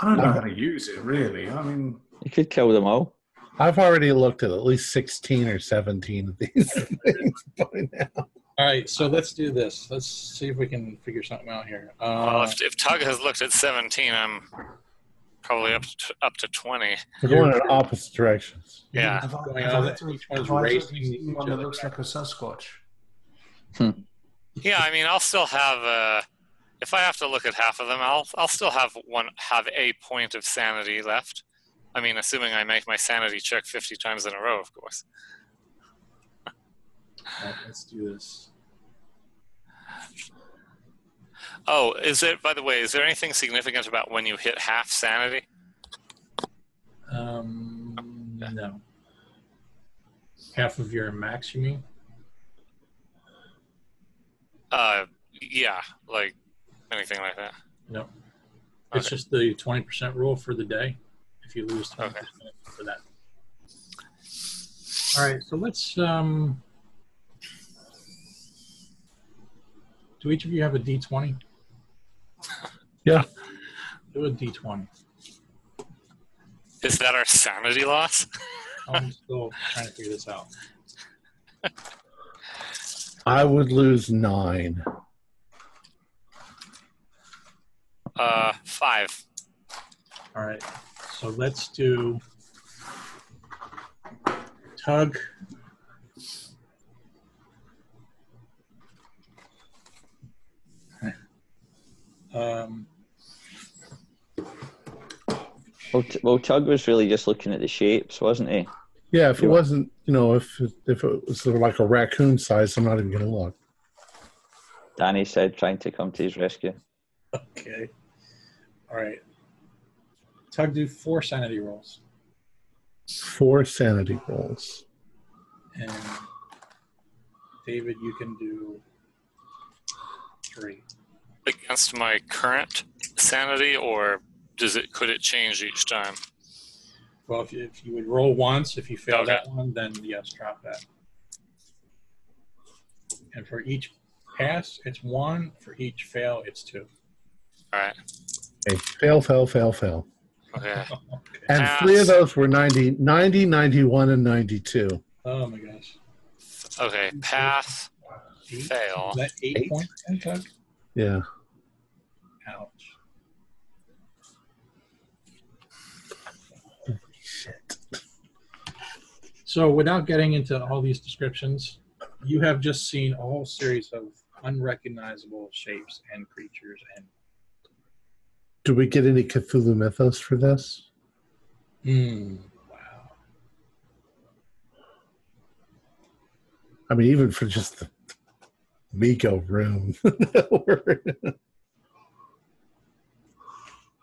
I don't know how to use it really. I mean you could kill them all. I've already looked at at least 16 or 17 of these things by now. All right, so let's do this. Let's see if we can figure something out here. Well, Uh, if, if Tug has looked at 17, I'm probably up to, up to 20. We're going in opposite directions. Yeah. have I, Going have on I that- ever- each one's have racing each one that looks like a Sasquatch Yeah, I mean, I'll still have. Uh, if I have to look at half of them, I'll I'll still have one have a point of sanity left. I mean, assuming I make my sanity check 50 times in a row, of course. right, let's do this. Oh, is it? By the way, is there anything significant about when you hit half sanity? Um, no. Half of your max, you mean? Uh, yeah, like anything like that. No. It's Okay. just the 20% rule for the day. If you lose 20% for that. All right, so let's. Um, do each of you have a D20? Yeah. Do a D20. Is that our sanity loss? I'm still trying to figure this out. I would lose nine. Uh, five. All right, so let's do tug. Um, Well, T- well, Tug was really just looking at the shapes, wasn't he? Yeah, if it wasn't, you know, if if it was sort of like a raccoon size, I'm not even going to look. Danny said, trying to come to his rescue. okay. All right. Tug, do four sanity rolls. Four sanity rolls. And David, you can do three. Against my current sanity, or does it? Could it change each time? Well, if you, if you would roll once, if you fail Okay. that one, then yes, drop that. And for each pass, it's one. For each fail, it's two. All right. Okay. Fail, fail, fail, fail. Okay. Okay. And Pass. three of those were 90, 90, 91, and 92. Oh my gosh. Okay. Pass. Eight? Fail. Is that eight, Eight? points? then, Tug? Yeah. Ouch. So, without getting into all these descriptions, you have just seen a whole series of unrecognizable shapes and creatures. And Do we get any Cthulhu mythos for this? mm, wow, I mean, even for just the Mi-Go room.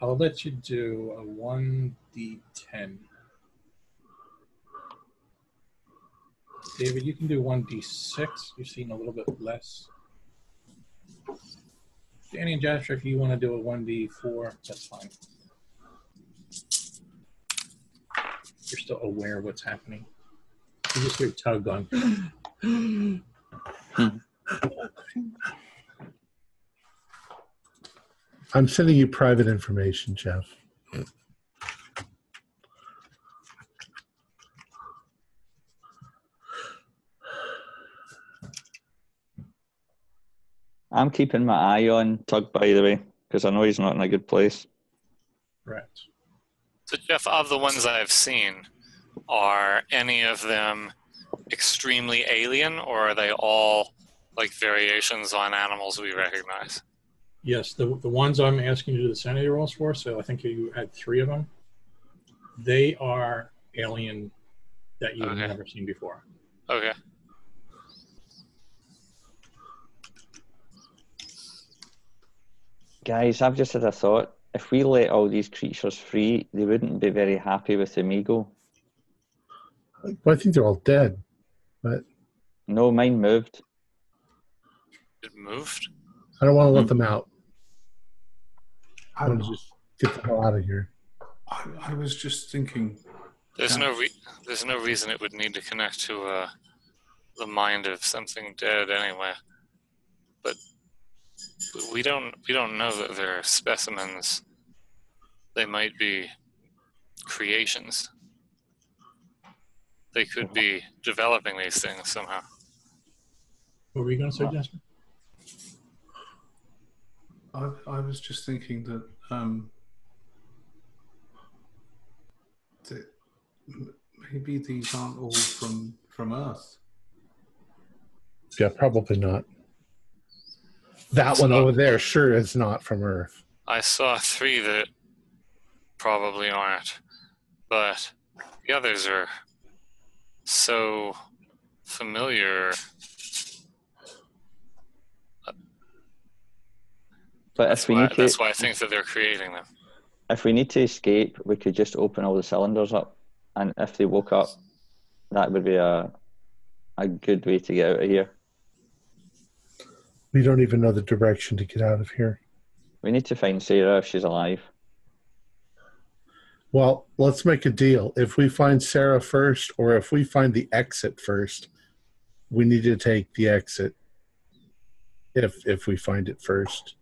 I'll let you do a one d10. David, you can do one d6. You've seen a little bit less. Danny and Jasper, if you want to do a one d4, that's fine. You're still aware of what's happening. You just hear tug on. I'm sending you private information, Jeff. Mm. I'm keeping my eye on Tug, by the way, because I know he's not in a good place. Right. So, Jeff, of the ones I've seen, are any of them extremely alien, or are they all like variations on animals we recognize? Yes, the the ones I'm asking you to do the sanity rolls for, so I think you had three of them. They are alien that you've Okay. never seen before. Okay. Guys, I've just had a thought. If we let all these creatures free, they wouldn't be very happy with the Mi-Go. Well, I think they're all dead. But No, mine moved. It moved. I don't want to let them out. I I, want to just get the hell out of here. I, I was just thinking, There's no re- there's no reason it would need to connect to uh, the mind of something dead anyway. But we don't we don't know that they're specimens. They might be creations. They could be developing these things somehow. What were you going to say, Jasper? I, I was just thinking that um, that maybe these aren't all from from Earth. Yeah, probably not. That one over there sure is not from Earth. I saw three that probably aren't, but the others are so familiar. But if we why, need to, that's why I think that they're creating them. if we need to escape, we could just open all the cylinders up, and if they woke up, that would be a a good way to get out of here. We don't even know the direction to get out of here. We need to find Sarah if she's alive. Well, let's make a deal. If we find Sarah first, or if we find the exit first, we need to take the exit. If if we find it first,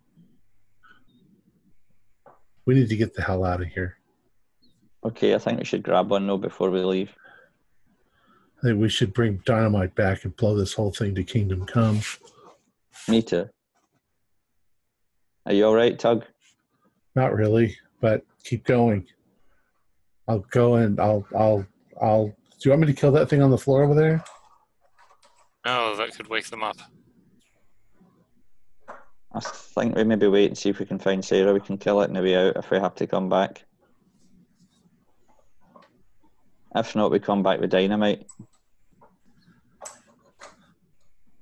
we need to get the hell out of here. Okay, I think we should grab one though before we leave. I think we should bring dynamite back and blow this whole thing to Kingdom Come. Me too. Are you all right, Tug? Not really, but keep going. I'll go and I'll I'll I'll. Do you want me to kill that thing on the floor over there? No, that could wake them up. I think we maybe wait and see if we can find Sarah. We can kill it on the way out if we have to come back. If not, we come back with dynamite.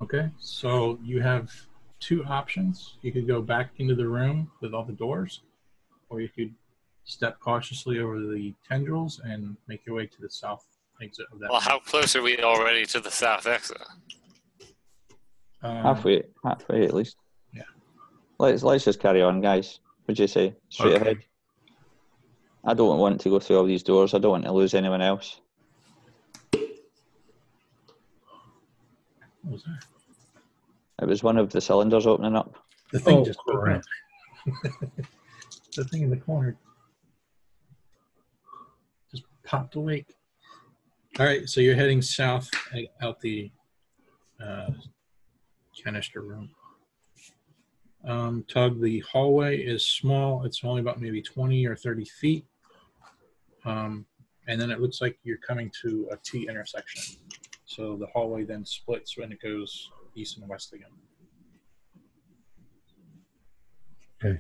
Okay, so you have two options. You could go back into the room with all the doors, or you could step cautiously over the tendrils and make your way to the south exit of that. Well, how close are we already to the south exit? Um, Halfway, halfway at least. Yeah. Let's let's just carry on, guys. What'd you say? Straight Okay. ahead. I don't want to go through all these doors. I don't want to lose anyone else. What was that? It was one of the cylinders opening up. The thing Oh, just woke crap. the thing in the corner just popped awake. All right, so you're heading south uh, out the uh, canister room. Um, Tug, the hallway is small. It's only about maybe 20 or 30 feet. Um, and then it looks like you're coming to a T intersection. So the hallway then splits when it goes east and west again. Okay.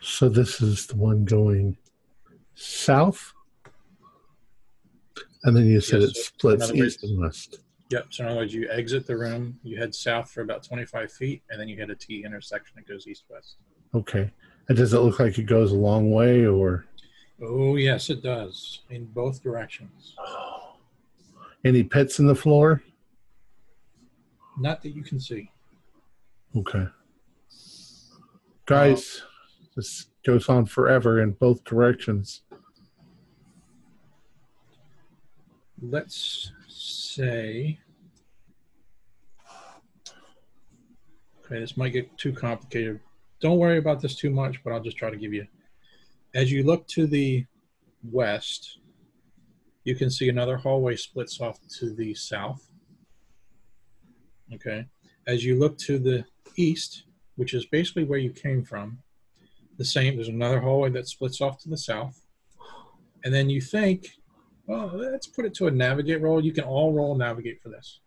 So this is the one going south, and then you said Yes, it splits in other words- east and west. Yep. So in other words, you exit the room, you head south for about 25 feet, and then you hit a T intersection that goes east west. Okay. And does it look like it goes a long way, or Oh yes, it does in both directions. any pits in the floor? Not that you can see. Okay. Guys, this goes on forever in both directions. let's say okay this might get too complicated don't worry about this too much but i'll just try to give you as you look to the west you can see another hallway splits off to the south okay as you look to the east which is basically where you came from the same there's another hallway that splits off to the south and then you think well, let's put it to a navigate roll. You can all roll navigate for this.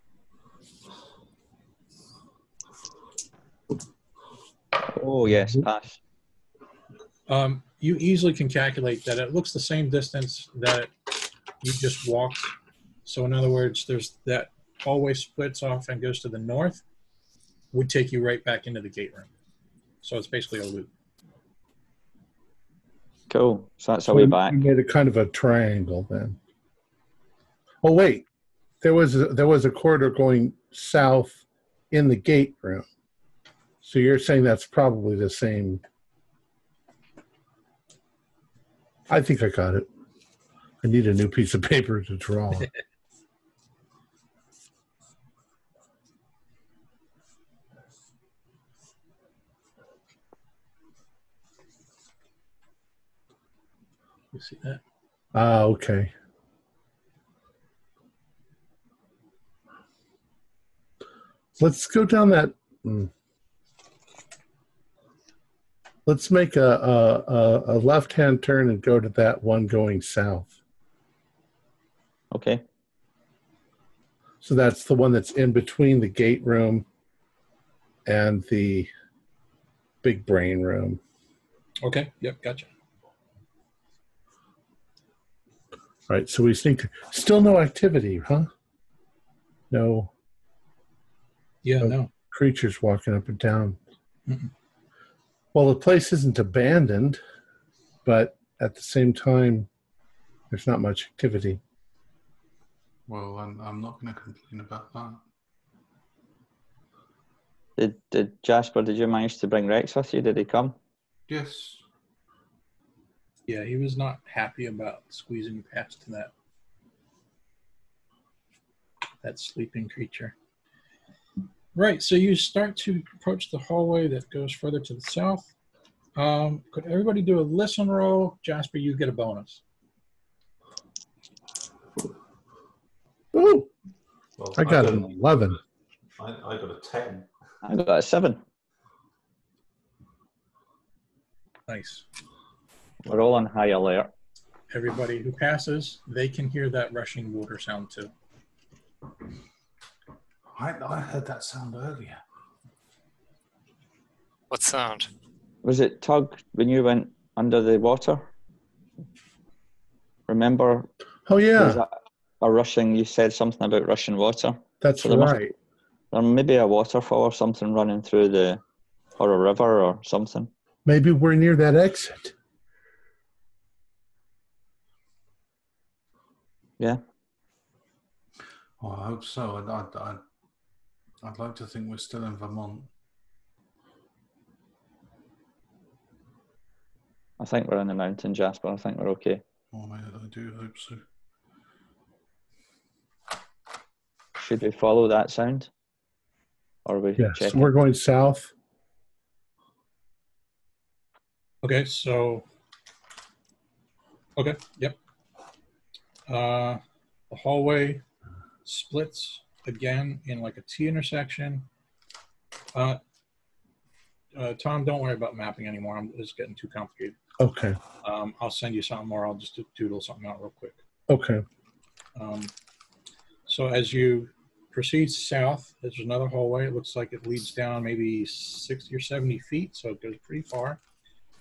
Oh yes, pass. Um, you easily can calculate that it looks the same distance that you just walked. So in other words, there's that hallway splits off and goes to the north, would take you right back into the gate room. So it's basically a loop. Cool. So that's a So way we back. we made a kind of a triangle then. Oh wait, there was a, there was a corridor going south in the gate room. So you're saying that's probably the same. I think I got it. I need a new piece of paper to draw. You see that? Ah, okay. Let's go down that. mm. Let's make a, a, a, a left-hand turn and go to that one going south. Okay. So that's the one that's in between the gate room and the big brain room. Okay. Yep. Gotcha. Right. So we sneak. Still no activity, huh? No Yeah. Okay. No. creatures walking up and down. Mm-mm. Well, the place isn't abandoned, but at the same time, there's not much activity. Well, I'm, I'm not going to complain about that. Did did Jasper? Did you manage to bring Rex with you? Did he come? Yes. Yeah. He was not happy about squeezing past that that sleeping creature. Right. So you start to approach the hallway that goes further to the south. Um, could everybody do a listen roll? Jasper, you get a bonus. Ooh, Well, I got got an 11. I, I got a ten. I got a seven. Nice. We're all on high alert. Everybody who passes, they can hear that rushing water sound too. I, I heard that sound earlier. What sound? Was it Tug when you went under the water? Remember Oh, there was yeah, a, a rushing? You said something about rushing water. that's so there must- right. There may be a waterfall or something running through the, or a river or something. Maybe we're near that exit. Yeah. Oh, I hope so. I'd, I'd, I'd, I'd like to think we're still in Vermont. I think we're in the mountain, Jasper. I think we're okay. Oh, I, I do hope so. Should we follow that sound? Or are we Yes, checking? we're going south. Okay, so okay, yep. Uh, the hallway splits again in like a T intersection. Uh, uh, Tom, don't worry about mapping anymore. I'm, it's getting too complicated. Okay. Um, I'll send you something more. I'll just doodle something out real quick. Okay. Um, so as you proceed south, there's another hallway. It looks like it leads down maybe 60 or 70 feet, so it goes pretty far.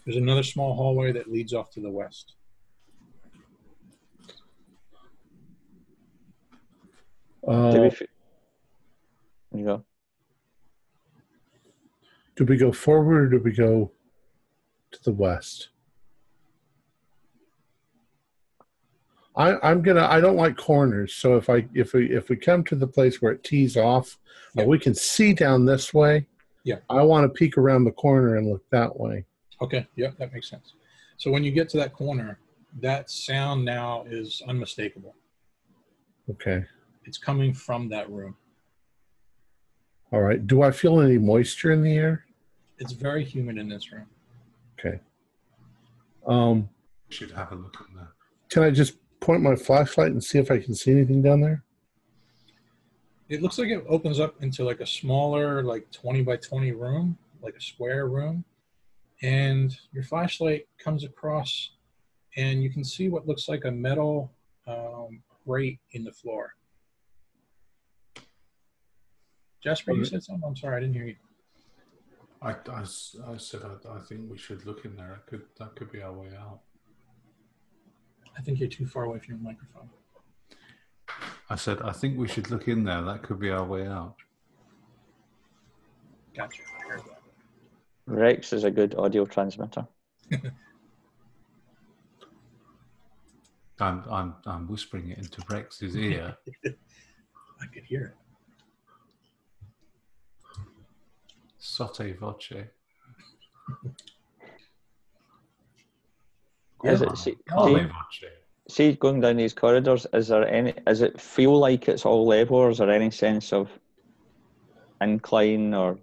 There's another small hallway that leads off to the west. Do Uh, we f- you go. do we go forward or do we go to the west? I, I'm gonna. I don't like corners, so if I if we if we come to the place where it tees off, Yeah. we can see down this way. Yeah. I want to peek around the corner and look that way. Okay, Yeah, that makes sense. So when you get to that corner, that sound now is unmistakable. Okay. It's coming from that room. All right. Do I feel any moisture in the air? It's very humid in this room. Okay. Um, We should have a look at that. can I just point my flashlight and see if I can see anything down there? It looks like it opens up into like a smaller, like 20 by 20 room, like a square room. And your flashlight comes across, and you can see what looks like a metal um, grate in the floor. Jasper, you said something? I'm sorry, I didn't hear you. I I said I, I think we should look in there. It could that could be our way out. I think you're too far away from your microphone. I said I think we should look in there. That could be our way out. Gotcha. I heard that. Rex is a good audio transmitter. I'm I'm I'm whispering it into Rex's ear. I could hear it. Sotto voce. Is it, see, Parle see, voce. see, going down these corridors, is there any? Does it feel like it's all level, or is there any sense of incline, or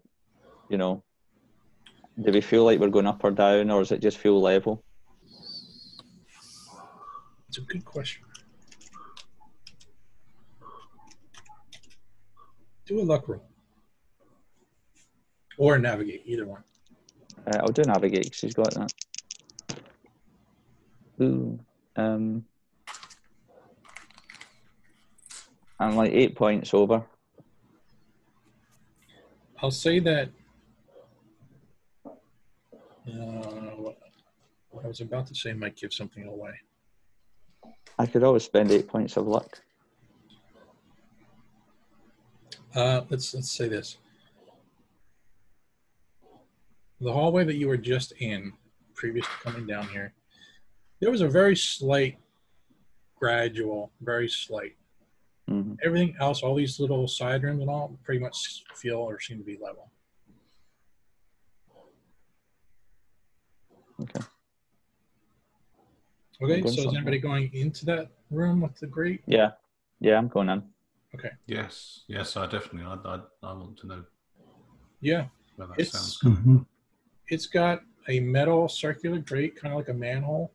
you know, do we feel like we're going up or down, or does it just feel level? It's a good question. Do a luck roll. Or navigate, either one. Uh, I'll do navigate because he's got that. Ooh, um, I'm like eight points over. I'll say that. Uh, what what I was about to say might give something away. I could always spend eight points of luck. Uh, let's let's say this. The hallway that you were just in, previous to coming down here, there was a very slight, gradual, very slight. hmm Everything else, all these little side rooms and all, pretty much feel or seem to be level. Okay. Okay, going so is anybody going into that room with the grate? Yeah, yeah, I'm going in. Okay. Yes, yes, I definitely. I, I, I want to know Yeah, where that It's- sounds coming. It's got a metal circular grate, kind of like a manhole,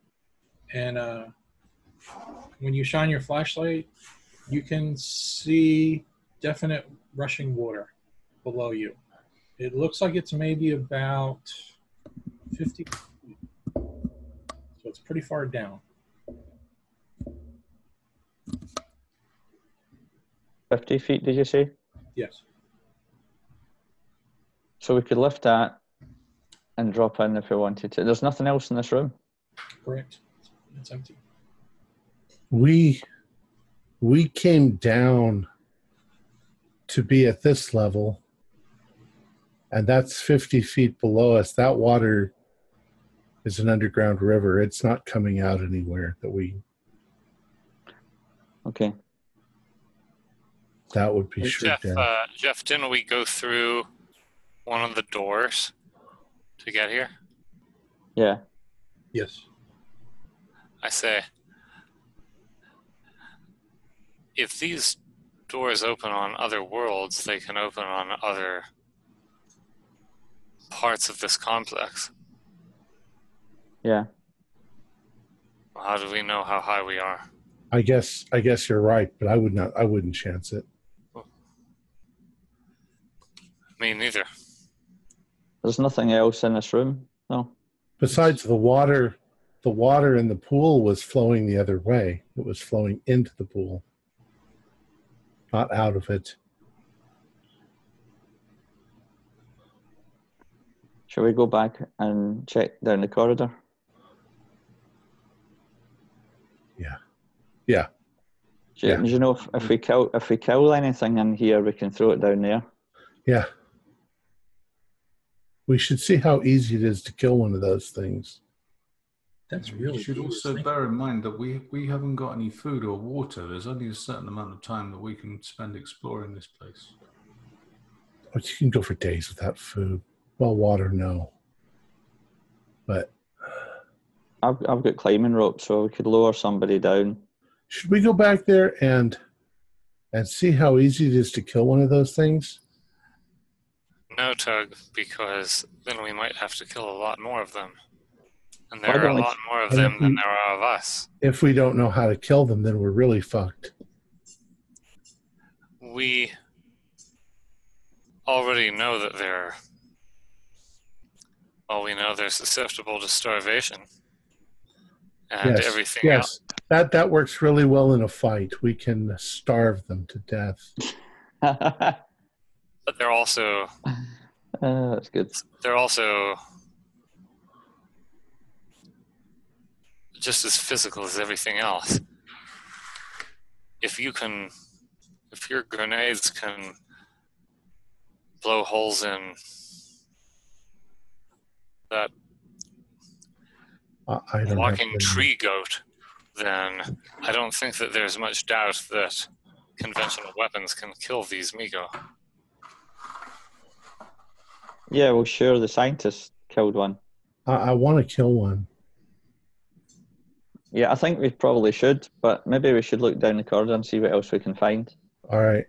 and uh, when you shine your flashlight, you can see definite rushing water below you. It looks like it's maybe about 50 feet. So it's pretty far down. Fifty feet, did you say? Yes. So we could lift that and drop in if we wanted to. There's nothing else in this room. Correct. It's empty. We we came down to be at this level, and that's 50 feet below us. That water is an underground river. It's not coming out anywhere that we Okay. that would be sure Jeff, uh, Jeff, didn't we go through one of the doors to get here? Yeah. Yes. I say, if these doors open on other worlds, they can open on other parts of this complex. Yeah. How do we know how high we are? I guess I guess you're right, but I would not I wouldn't chance it. Me neither. There's nothing else in this room. No. Besides the water, the water in the pool was flowing the other way. It was flowing into the pool, not out of it. Shall we go back and check down the corridor? Yeah. Do you, Yeah. do you know if, if we kill if we kill anything in here, we can throw it down there? Yeah. We should see how easy it is to kill one of those things. That's mm, really. You should cool. also bear in mind that we, we haven't got any food or water. There's only a certain amount of time that we can spend exploring this place. But you can go for days without food. Well, water, no. But I've I've got climbing rope, so we could lower somebody down. should we go back there and and see how easy it is to kill one of those things? No, Tug, because then we might have to kill a lot more of them. And Why there are a don't lot more of why them don't than we- there are of us. If we don't know how to kill them, then we're really fucked. We already know that they're. Well, we know they're susceptible to starvation. And yes, everything else. yes, that that works really well in a fight. We can starve them to death. But they're also Uh, that's good. they're also just as physical as everything else. If you can, if your grenades can blow holes in that I, I walking tree goat, then I don't think that there's much doubt that conventional weapons can kill these Mi-Go. Yeah, well, sure. The scientist killed one. I, I want to kill one. Yeah, I think we probably should, but maybe we should look down the corridor and see what else we can find. All right.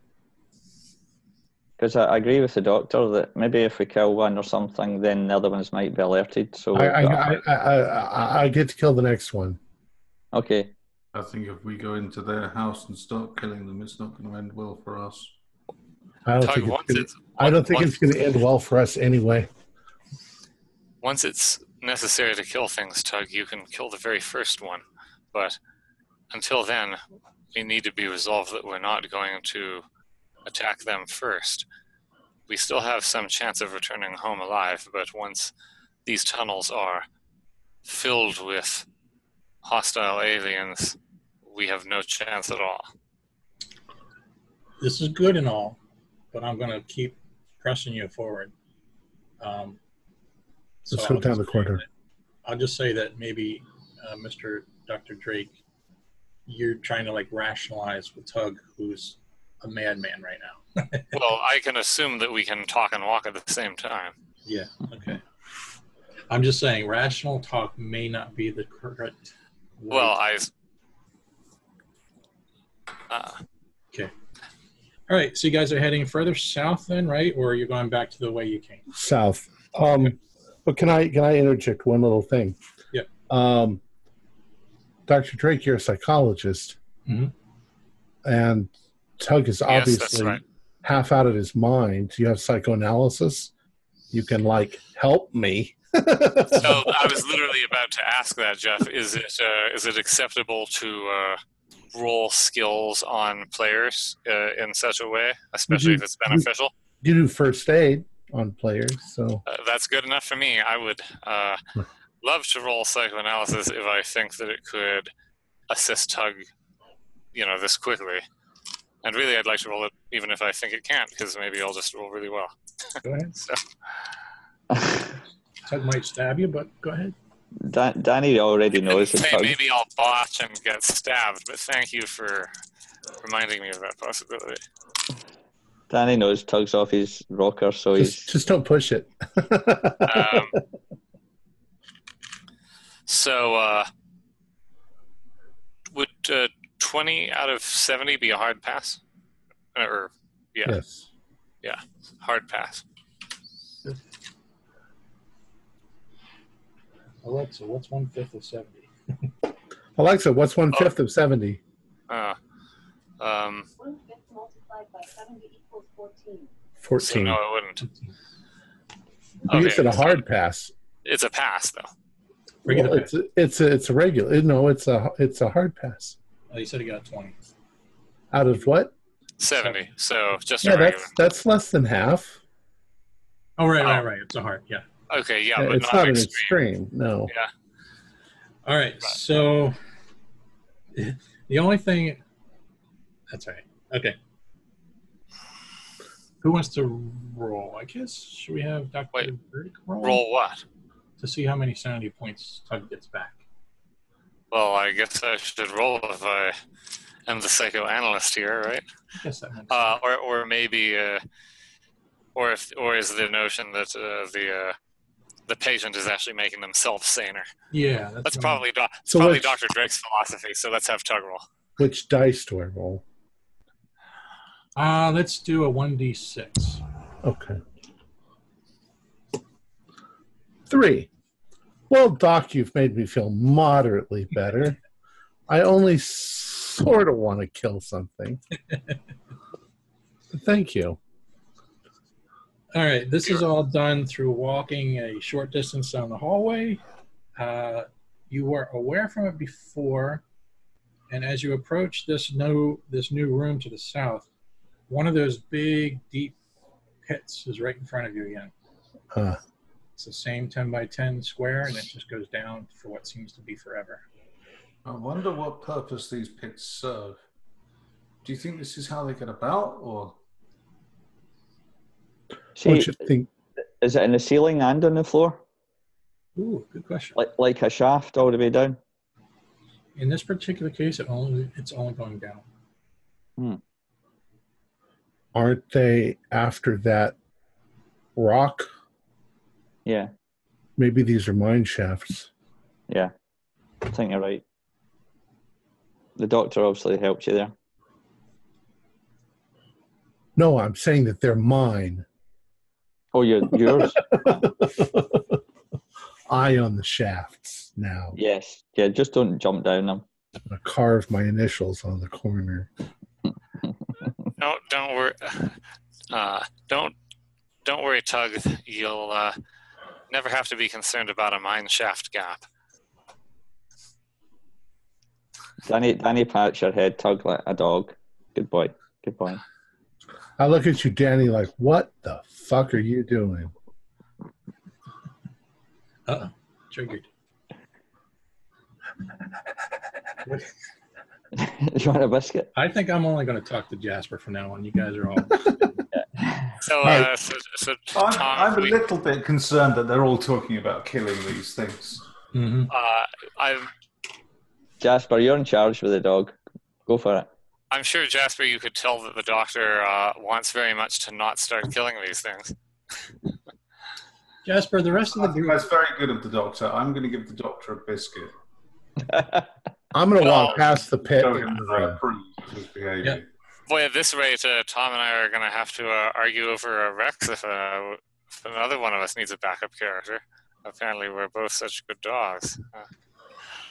Because I, I agree with the doctor that maybe if we kill one or something, then the other ones might be alerted. So I, I, I, I, I, I get to kill the next one. okay, I think if we go into their house and start killing them, it's not going to end well for us. I don't Tug, think it's once gonna, it's, I don't think once- it's going to end well for us anyway. once it's necessary to kill things, Tug, you can kill the very first one. But until then, we need to be resolved that we're not going to attack them first. We still have some chance of returning home alive, but once these tunnels are filled with hostile aliens, we have no chance at all. This is good and all, but I'm going to keep pressing you forward. Um, so Let's go I'll down just the corridor. say that- I'll just say that maybe uh, Mr. Dr. Drake, you're trying to like rationalize with Tug, who's a madman right now. Well, I can assume that we can talk and walk at the same time. Yeah. Okay. I'm just saying, rational talk may not be the correct. way Well, to- I. Uh, All right. So you guys are heading further south, then, right? Or you're going back to the way you came? South. Um, but can I can I interject one little thing? Yeah. Um, Dr. Drake, you're a psychologist, Mhm. and Tug is Yes, obviously right. half out of his mind. You have psychoanalysis. You can like help me. So I was literally about to ask that, Jeff. Is it uh, is it acceptable to uh, roll skills on players uh, in such a way, especially if it's beneficial? you do first aid on players, so Uh, that's good enough for me. I would uh, love to roll psychoanalysis if I think that it could assist Tug, you know, this quickly. And really, I'd like to roll it even if I think it can't, because maybe I'll just roll really well. Go ahead. So, Tug might stab you, but go ahead. Dan- Danny already knows the Say tug. maybe I'll botch and get stabbed, but thank you for reminding me of that possibility. Danny knows tugs off his rocker, so just, he's just don't push it. Um, so, uh, would uh, 20 out of 70 be a hard pass? Or, yeah, yes. Yeah, hard pass. Alexa, what's one fifth of seventy? Alexa, what's one fifth of seventy? Uh, um, One fifth multiplied by seventy equals fourteen. so Fourteen. no, it wouldn't. You Okay, said a so hard pass. It's a pass though. Regular Well, it's a, it's a it's a regular. No, it's a it's a hard pass. Oh, you said he got 20. Out of what? Seventy. So just Yeah, a regular. that's that's less than half. Oh, right, right, Oh. right. It's a heart. Yeah. Okay, yeah, Yeah, but it's not, not an extreme. extreme. No. Yeah. All right. So the only thing. That's all right. Okay. Who wants to roll? I guess should we have Dr. Wait. Burdick roll, Roll what? to see how many sanity points Tug gets back? Well, I guess I should roll if I am the psychoanalyst here, right? I guess that makes Uh, or, or maybe, uh, or if, or is the notion that uh, the uh, the patient is actually making themselves saner? Yeah, that's, That's probably do- So probably which- Dr. Drake's philosophy. So let's have Tug roll. Which dice do I roll? I'm- Uh, let's do a one d six. Okay. Three. Well, Doc, you've made me feel moderately better. I only sort of want to kill something. Thank you. All right, this is all done through walking a short distance down the hallway. Uh, you were aware from it before, and as you approach this new this new room to the south, one of those big deep pits is right in front of you again. Uh, It's the same ten by ten square, and it just goes down for what seems to be forever. I wonder what purpose these pits serve. Do you think this is how they get about, or See, what you think? is it in the ceiling and on the floor? Ooh, good question. Like like a shaft all the way down? In this particular case, it only it's only going down. Hmm. Aren't they after that rock? Yeah, Maybe these are mine shafts. yeah. I think you're right. The doctor obviously helped you there. No, I'm saying that they're mine. Oh, you're, yours? I on the shafts now. yes. Yeah, just don't jump down them. I carve my initials on the corner. No, don't worry. Uh, don't don't worry, Tug. You'll uh, never have to be concerned about a mine shaft gap. Danny, Danny pats your head, tug like a dog. Good boy. Good boy. I look at you, Danny, like, what the fuck are you doing? Uh oh, triggered. you want a biscuit? I think I'm only going to talk to Jasper from now on. You guys are all. So, uh, so, so I'm, I'm a we- little bit concerned that they're all talking about killing these things. hmm uh, I'm Jasper, you're in charge with the dog. Go for it. I'm sure Jasper, you could tell that the doctor uh, wants very much to not start killing these things. Jasper, the rest of the think group. that's very good of the doctor. I'm going to give the doctor a biscuit. I'm going to No. walk past the pit. Show him that I approve of his behavior. Yeah. Boy, at this rate, uh, Tom and I are going to have to uh, argue over a Rex if, uh, if another one of us needs a backup character. Apparently, we're both such good dogs. Uh,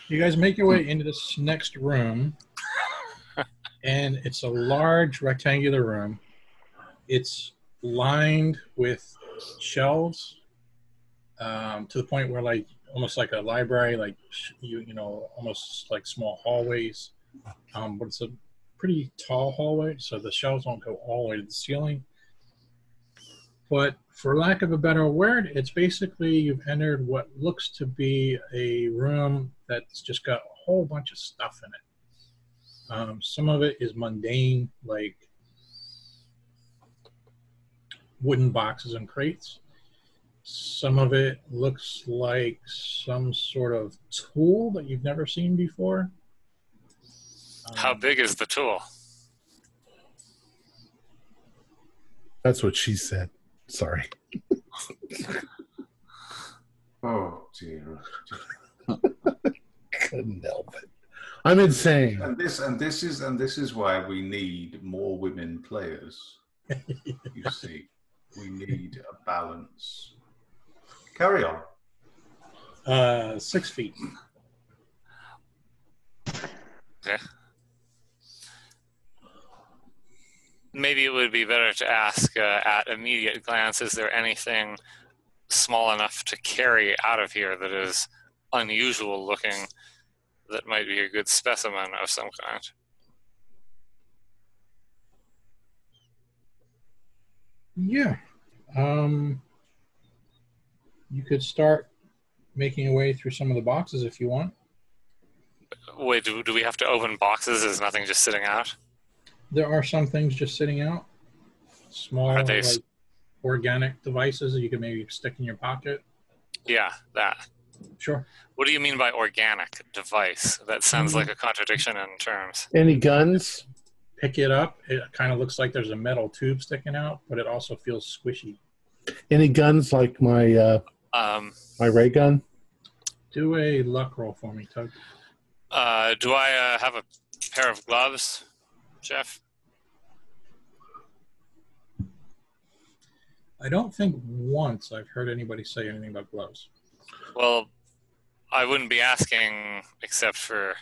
You guys make your way into this next room, and it's a large rectangular room. It's lined with shelves um, to the point where, like, almost like a library, like you you know, almost like small hallways. Um, but it's a pretty tall hallway, so the shelves don't go all the way to the ceiling. But for lack of a better word, it's basically you've entered what looks to be a room that's just got a whole bunch of stuff in it. Um, some of it is mundane, like wooden boxes and crates. Some of it looks like some sort of tool that you've never seen before. how Um, big is the tool? That's what she said. Sorry. Oh dear. Couldn't help it. I'm insane. And this and this is and this is why we need more women players. You see, we need a balance. Carry on. Uh, six feet. Maybe it would be better to ask uh, at immediate glance is there anything small enough to carry out of here that is unusual looking that might be a good specimen of some kind. Yeah. Um, you could start making your way through some of the boxes if you want. Wait, do, do we have to open boxes? Is nothing just sitting out? There are some things just sitting out. Small, like, organic devices that you can maybe stick in your pocket. Yeah, that. Sure. What do you mean by organic device? That sounds like a contradiction in terms. Any guns? Pick it up. It kind of looks like there's a metal tube sticking out, but it also feels squishy. Any guns like my uh, Um, my ray gun? Do a luck roll for me, Tug. uh, do I uh, have a pair of gloves, Jeff? I don't think once I've heard anybody say anything about gloves. Well, I wouldn't be asking except for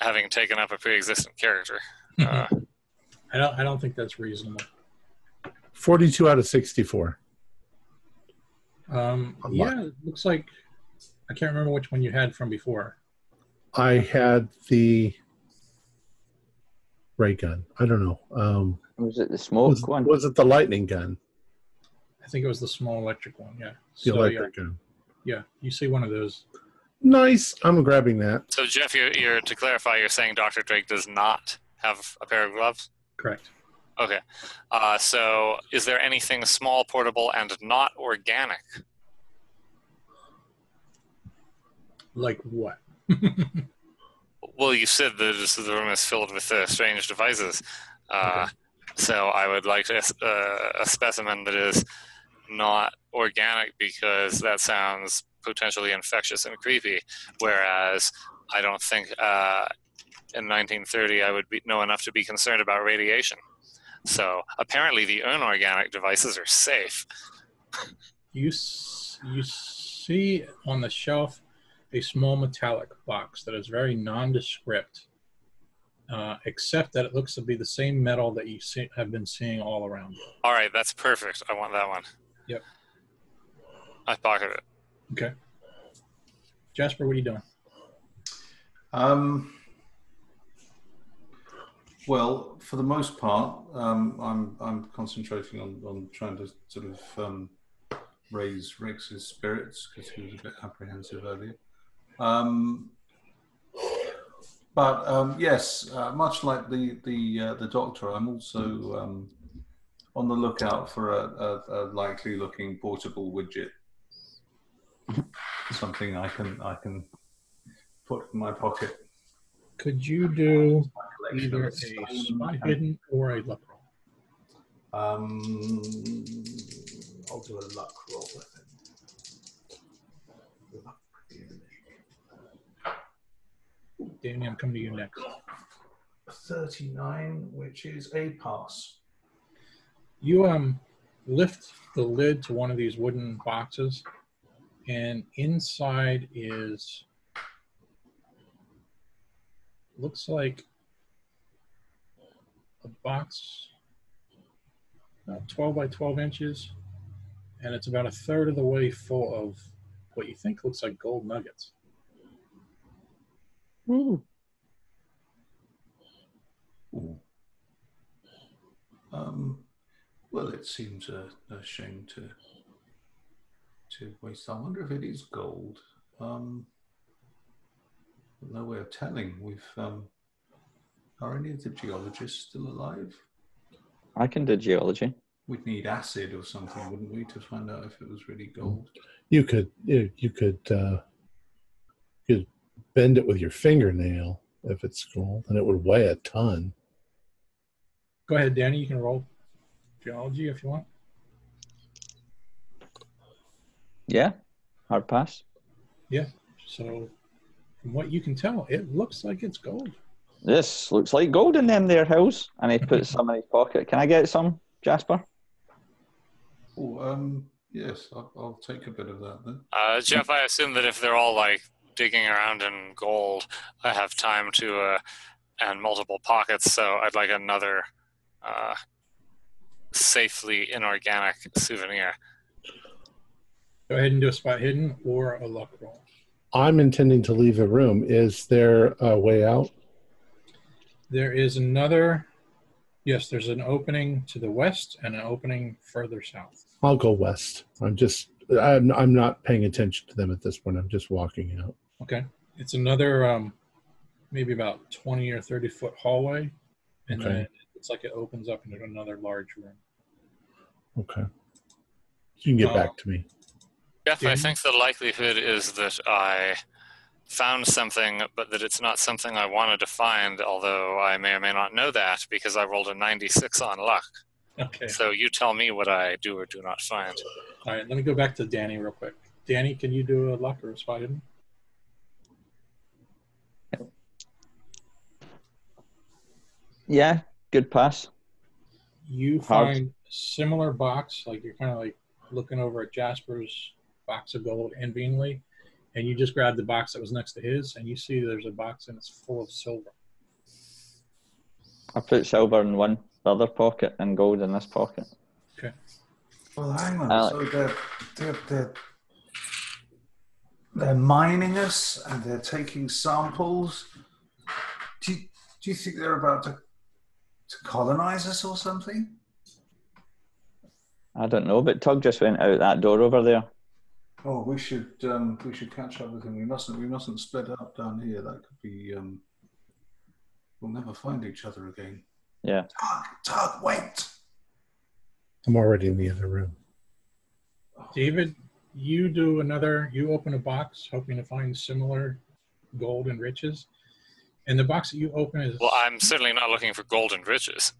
having taken up a pre-existing character. Uh, I don't. I don't think that's reasonable. Forty-two out of sixty-four. Um, A lot. yeah, it looks like I can't remember which one you had from before. I had the ray gun. I don't know. Um, Was it the smoke was, one? was it the lightning gun? I think it was the small electric one. Yeah. The So, electric gun. Yeah, yeah, you see one of those. Nice. I'm grabbing that. so, Jeff, you're, you're to clarify, you're saying Dr. Drake does not have a pair of gloves. Correct. Okay. Uh, so, is there anything small, portable, and not organic? Like what? Well, you said that this- the room is filled with uh, strange devices. Uh, So I would like to, uh, a specimen that is not organic because that sounds potentially infectious and creepy. Whereas I don't think uh, in 1930 I would be, know enough to be concerned about radiation. So apparently the inorganic devices are safe. You s- you see on the shelf a small metallic box that is very nondescript, uh, except that it looks to be the same metal that you see, have been seeing all around. All right, that's perfect. I want that one. Yep. I pocket it. Okay. Jasper, what are you doing? Um, well, for the most part, um, I'm I'm concentrating on, on trying to sort of um, raise Rex's spirits because he was a bit apprehensive earlier. Um, but um, yes, uh, much like the the uh, the doctor, I'm also um, on the lookout for a, a, a likely looking portable widget, something I can I can put in my pocket. Could you do either a spot hidden or a luck roll? Um, I'll do a luck roll with it. Danny, I'm coming to you next. 39, which is a pass. You um lift the lid to one of these wooden boxes, and inside is looks like a box about 12 by 12 inches, and it's about a third of the way full of what you think looks like gold nuggets. Um, well, it seems a, a shame to to waste. I wonder if it is gold. Um, no way of telling. We've um, are any of the geologists still alive? I can do geology. We'd need acid or something, wouldn't we, to find out if it was really gold? You could you, you could uh, you could bend it with your fingernail if it's gold, and it would weigh a ton. Go ahead, Danny. You can roll geology if you want. Yeah, hard pass. Yeah. So, from what you can tell, it looks like it's gold. This looks like gold in them there hills. And he puts some in his pocket. Can I get some, Jasper? Oh, um, yes, I'll, I'll take a bit of that then. Uh, Jeff, I assume that if they're all like digging around in gold, I have time to uh, and multiple pockets, so I'd like another uh, safely inorganic souvenir. Go ahead and do a spot hidden or a luck roll. I'm intending to leave the room. Is there a way out? There is another. Yes, there's an opening to the west and an opening further south. I'll go west. I'm just I'm I'm not paying attention to them at this point. I'm just walking out. Okay. It's another um, maybe about 20 or 30 foot hallway. And Okay. then it's like it opens up into another large room. Okay. You can get Uh, back to me. Jeff, I think the likelihood is that I found something, but that it's not something I wanted to find, although I may or may not know that because I rolled a 96 on luck. Okay. So you tell me what I do or do not find. All right. Let me go back to Danny real quick. Danny, can you do a luck or a spot hidden? Yeah, good pass. You Hard. find a similar box, like you're kind of like looking over at Jasper's box of gold envyingly, and you just grab the box that was next to his, and you see there's a box and it's full of silver. I put silver in one, the other pocket, and gold in this pocket. Okay. Well, hang on. Alex. So they're, they're, they're, they're mining us and they're taking samples. Do you, do you think they're about to, to colonize us or something? I don't know, but Tug just went out that door over there. Oh, we should um, we should catch up with him. We mustn't we mustn't split up down here. That could be. Um, we'll never find each other again. Yeah. Tug, Tug, wait. I'm already in the other room. David, you do another, you open a box hoping to find similar gold and riches. And the box that you open is. Well, I'm certainly not looking for golden riches.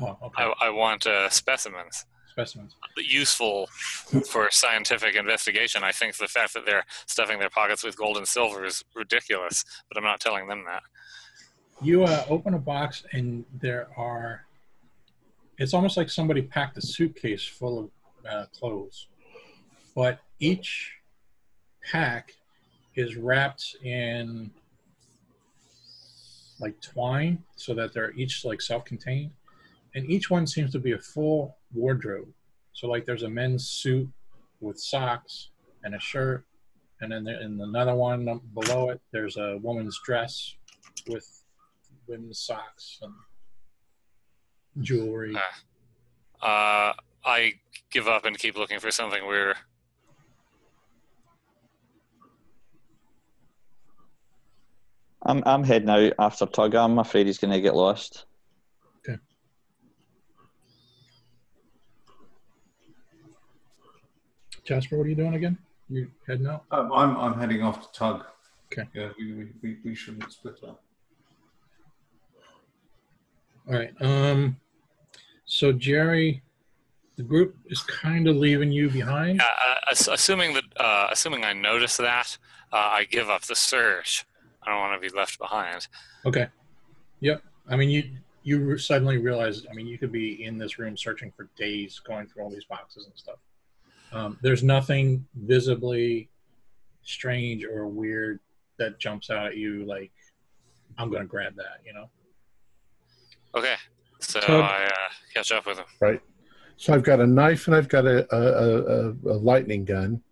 oh, okay. I, I want uh, specimens. Specimens. Useful for scientific investigation. I think the fact that they're stuffing their pockets with gold and silver is ridiculous, but I'm not telling them that. You uh, open a box and there are. It's almost like somebody packed a suitcase full of uh, clothes, but each pack is wrapped in like twine so that they're each like self-contained. And each one seems to be a full wardrobe. So like there's a men's suit with socks and a shirt. And then there, in another one below it there's a woman's dress with women's socks and jewelry. Uh, I give up and keep looking for something weirder. I'm I'm heading out after Tug. I'm afraid he's going to get lost. Okay. Jasper what are you doing again you heading out Um, I'm I'm heading off to Tug. Okay. Yeah, we, we, we, we shouldn't split up. All right. Um, so Jerry, the group is kind of leaving you behind. Uh, uh, assuming that, uh, assuming I notice that, uh, I give up the search. I don't want to be left behind. Okay. Yep. I mean, you you suddenly realize. I mean, you could be in this room searching for days, going through all these boxes and stuff. Um, there's nothing visibly strange or weird that jumps out at you. Like, I'm going to grab that. You know. Okay, so Tug. I uh, catch up with him. Right. So I've got a knife and I've got a, a, a, a lightning gun.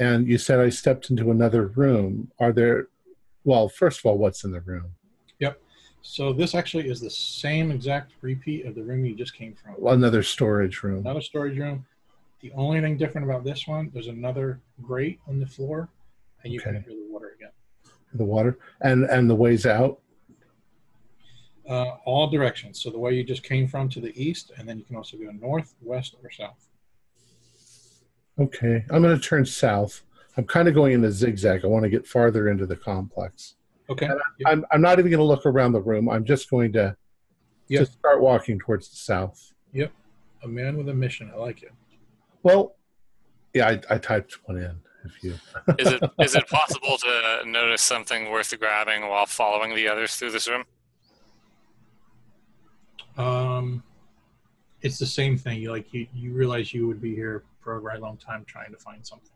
And you said I stepped into another room. Are there, well, first of all, what's in the room? Yep. So this actually is the same exact repeat of the room you just came from. Another storage room. another storage room. The only thing different about this one, there's another grate on the floor, and you can Okay. hear the water again. The water and and the ways out. Uh, all directions. So the way you just came from to the east, and then you can also go north, west, or south. Okay, I'm going to turn south. I'm kind of going in a zigzag. I want to get farther into the complex. Okay. And I'm I'm not even going to look around the room. I'm just going to Yep. to start walking towards the south. Yep. A man with a mission. I like it. Well, yeah, I, I typed one in. If you Is it is it possible to notice something worth grabbing while following the others through this room? Um, it's the same thing. You like you you realize you would be here for a very long time trying to find something.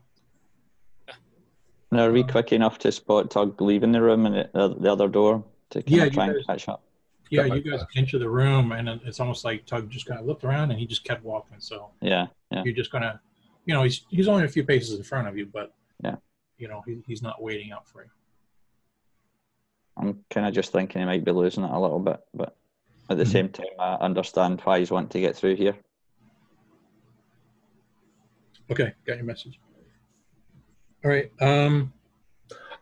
And are we quick enough to spot Tug leaving the room and the, the other door to kind Yeah, of you try and catch up? Yeah, you guys flash. enter the room, and it's almost like Tug just kind of looked around and he just kept walking. So Yeah, yeah. you're just gonna you know, he's he's only a few paces in front of you, but Yeah. you know, he, he's not waiting out for you. I'm kind of just thinking he might be losing it a little bit, but at the Mhm. same time, I understand why he's wanting to get through here. Okay, got your message. All right. Um,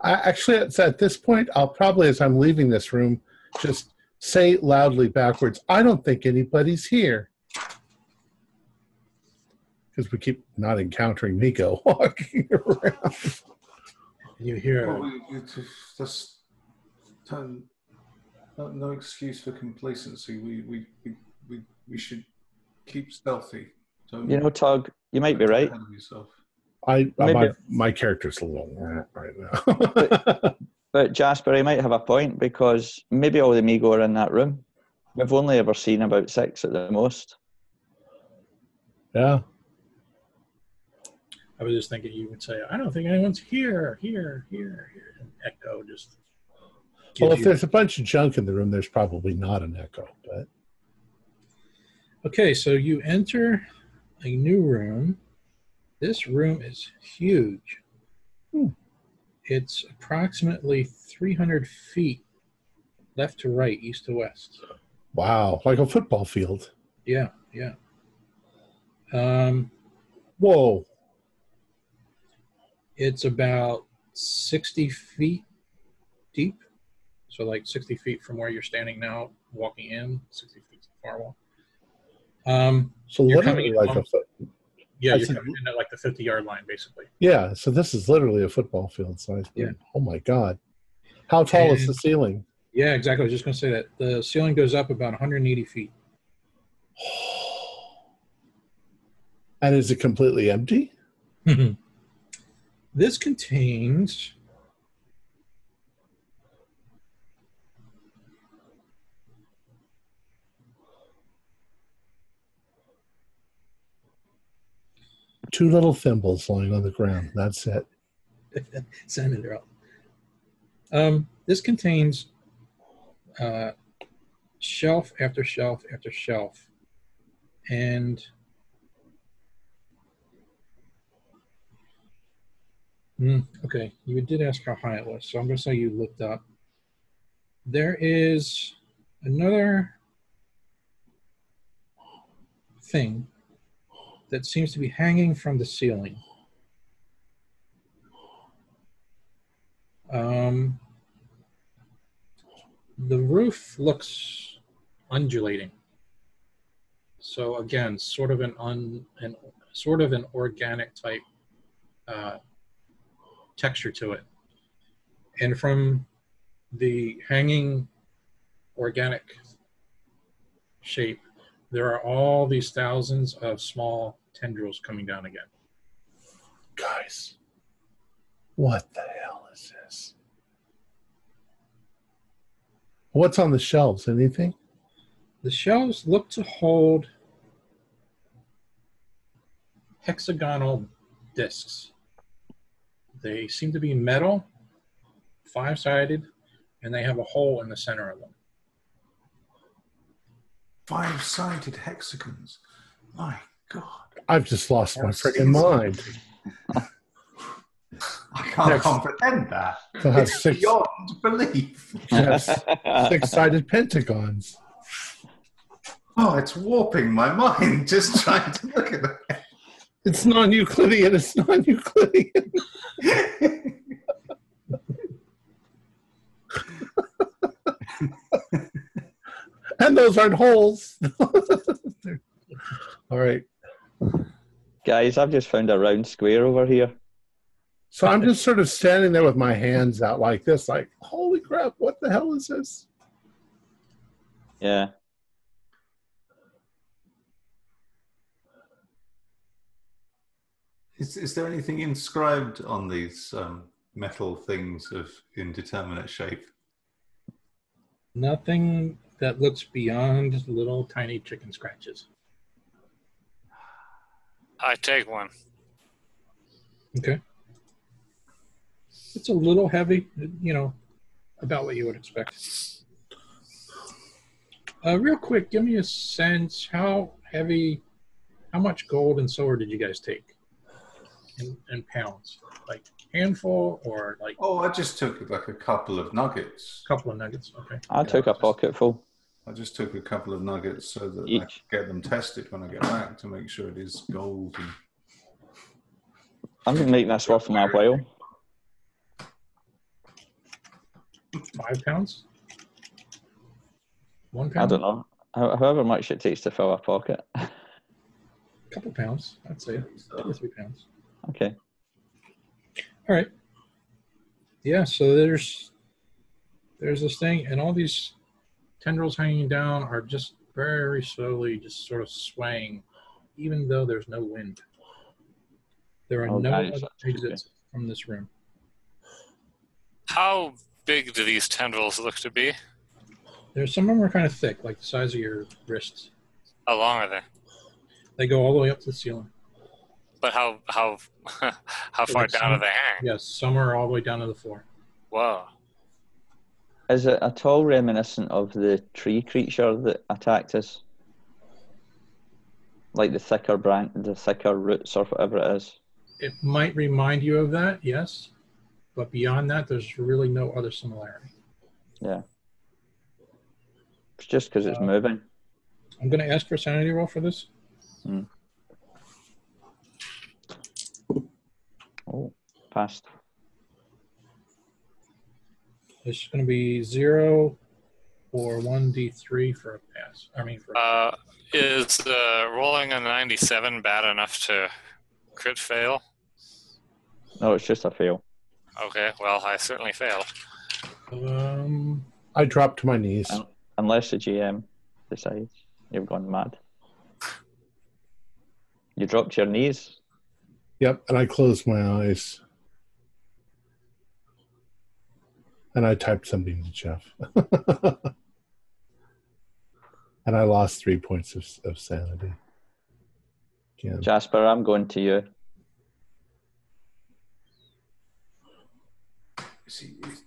I, actually, it's at this point, I'll probably, as I'm leaving this room, just say loudly backwards, I don't think anybody's here. Because we keep not encountering Nico walking around. you hear Well, we, we just, just don't, no, no excuse for complacency. We, we, we, we, we should keep stealthy. Don't You know, Tug, you might be right. yourself. I Maybe- my, my character's a little right now. But Jasper, he might have a point because maybe all the Mi-Go are in that room. We've only ever seen about six at the most. yeah. I was just thinking you would say, I don't think anyone's here, here, here, here. And echo just. Well, if you- there's a bunch of junk in the room, there's probably not an echo. But Okay, so you enter a new room. This room is huge. Hmm. It's approximately 300 feet left to right, east to west. wow, like a football field. Yeah, yeah. Um, Whoa. it's about 60 feet deep. So, like 60 feet from where you're standing now, walking in, 60 feet to the far wall. Um, So literally like a foot. Yeah, I you're coming in at like the 50 yard line, basically. Yeah. So this is literally a football field size. Yeah. Oh my god. How tall is the ceiling? Yeah, exactly. I was just going to say that the ceiling goes up about 180 feet. And is it completely empty? this contains Two little thimbles lying on the ground. That's it. Simon, they're. Um, this contains uh, shelf after shelf after shelf, and Hmm, okay, you did ask how high it was, so I'm going to say you looked up. There is another thing that seems to be hanging from the ceiling. Um, the roof looks undulating. So again, sort of an un, an sort of an organic type uh, texture to it. And from the hanging organic shape, there are all these thousands of small tendrils coming down again. Guys, what the hell is this? What's on the shelves? Anything? The shelves look to hold hexagonal discs. They seem to be metal, five sided, and they have a hole in the center of them. Five sided hexagons. My God. I've just lost my freaking mind. I can't Next. comprehend that. To have It's six, beyond belief. yes, six-sided pentagons. Oh, it's warping my mind just trying to look at it. It's non-Euclidean. It's non-Euclidean. And those aren't holes. All right. Guys, I've just found a round square over here. So I'm just sort of standing there with my hands out like this, like, holy crap, what the hell is this? Yeah. Is, is there anything inscribed on these um, metal things of indeterminate shape? Nothing that looks beyond little tiny chicken scratches. I take one. Okay. It's a little heavy, you know, about what you would expect. Uh, real quick, give me a sense how heavy, how much gold and silver did you guys take? in, in pounds? Like handful or like Oh, I just took like a couple of nuggets. a couple of nuggets? Okay. I took a pocket full I just took a couple of nuggets so that I Each. could get them tested when I get back to make sure it is gold. And I'm gonna make this worth my while. Five pounds? One pound? I don't know. However much it takes to fill a pocket. A couple pounds, I'd say. Two or three pounds. Okay. All right. Yeah, so there's there's this thing, and all these tendrils hanging down are just very slowly, just sort of swaying, even though there's no wind. There are Oh, no other exits from this room. How big do these tendrils look to be? There's some of them are kind of thick, like the size of your wrists. How long are they? They go all the way up to the ceiling. But how how how far down do some- they hang? Yes, some are all the way down to the floor. Whoa. Is it at all reminiscent of the tree creature that attacked us? Like the thicker branch, the thicker roots, or whatever it is. It might remind you of that, yes, but beyond that, there's really no other similarity. Yeah. It's just because it's Uh, moving. I'm going to ask for a sanity roll for this. Oh, passed. It's going to be zero or one d3 for a pass. I mean, for Uh, is uh, rolling a 97 bad enough to crit fail? No, it's just a fail. Okay, well, I certainly failed. um, I dropped to my knees. Um, Unless the GM decides you've gone mad. You dropped your knees. Yep, and I closed my eyes. And I typed something to Jeff. and I lost three points of, of sanity. Again. Jasper, I'm going to you. is he is,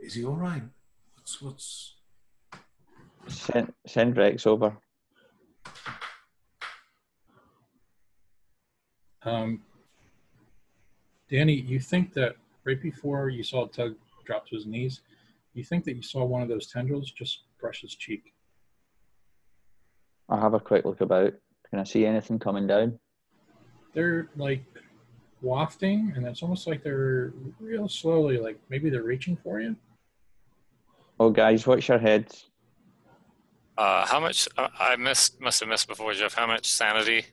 is he all right? What's what's Send, send Rex over. Um, Danny, you think that right before you saw Tug drop to his knees, you think that you saw one of those tendrils just brush his cheek? I'll have a quick look about. Can I see anything coming down? They're like wafting, and it's almost like they're real slowly, like maybe they're reaching for you. Oh, guys, watch your heads. Uh, how much? Uh, I missed, must have missed before, Jeff. How much sanity?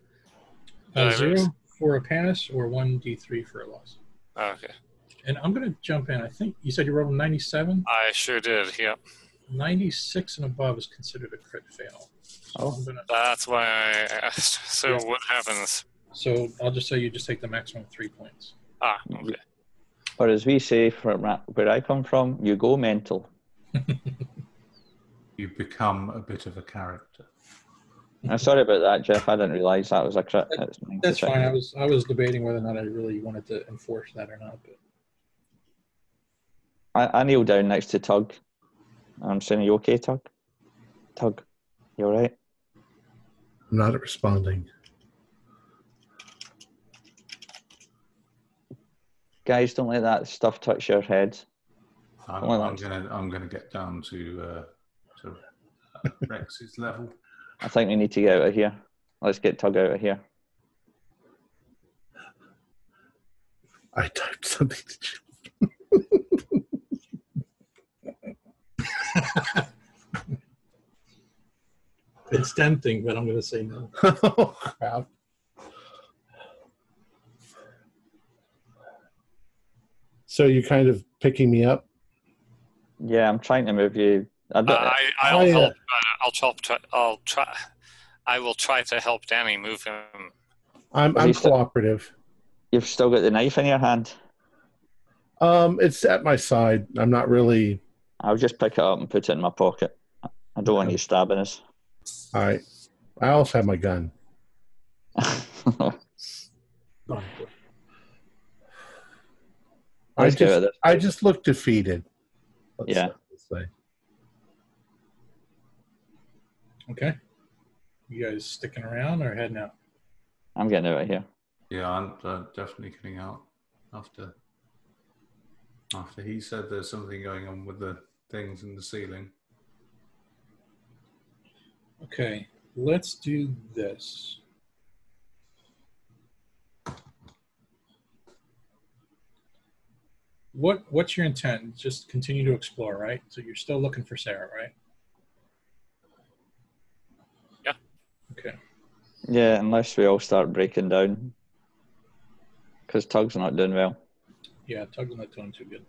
Uh, Divers. zero for a pass or one d3 for a loss. Okay, And I'm going to jump in. I think you said you rolled a 97. I sure did. Yep. 96 and above is considered a crit fail. So, Oh. I'm gonna, That's why I asked. So Yeah. what happens? so I'll just say you just take the maximum three points. Ah, okay. Or as we say from where I come from, you go mental. you become a bit of a character? I'm sorry about that, Jeff. I didn't realise that was a crit. It's That's 96. fine. I was I was debating whether or not I really wanted to enforce that or not. But I, I kneel down next to Tug. I'm saying, Are you okay, Tug? Tug, you all right? I'm not responding. Guys, don't let that stuff touch your head. I'm, I'm gonna I'm gonna get down to uh, to uh, Rex's level. I think we need to get out of here. Let's get Tug out of here. I typed something to Jeff. it's tempting, but I'm going to say no. oh, crap. So you're kind of picking me up? Yeah, I'm trying to move you. I Uh, don't, I, I'll I, uh, help. Uh, I'll help. Try, I'll try. I will try to help Danny move him. I'm, I'm least- cooperative. you've still got the knife in your hand. Um, it's at my side. I'm not really. I'll just pick it up and put it in my pocket. I don't want you stabbing us. All right. I also have my gun. I Let's get out just. I just look defeated. Let's Yeah. say. Okay. You guys sticking around or heading out? I'm getting out of here. Yeah, I'm uh, definitely getting out after after he said there's something going on with the things in the ceiling. Okay, let's do this. What what's your intent? Just continue to explore, right? So you're still looking for Sarah, right? Okay. Yeah, unless we all start breaking down. Because Tug's not doing well. Yeah, Tug's not doing too good.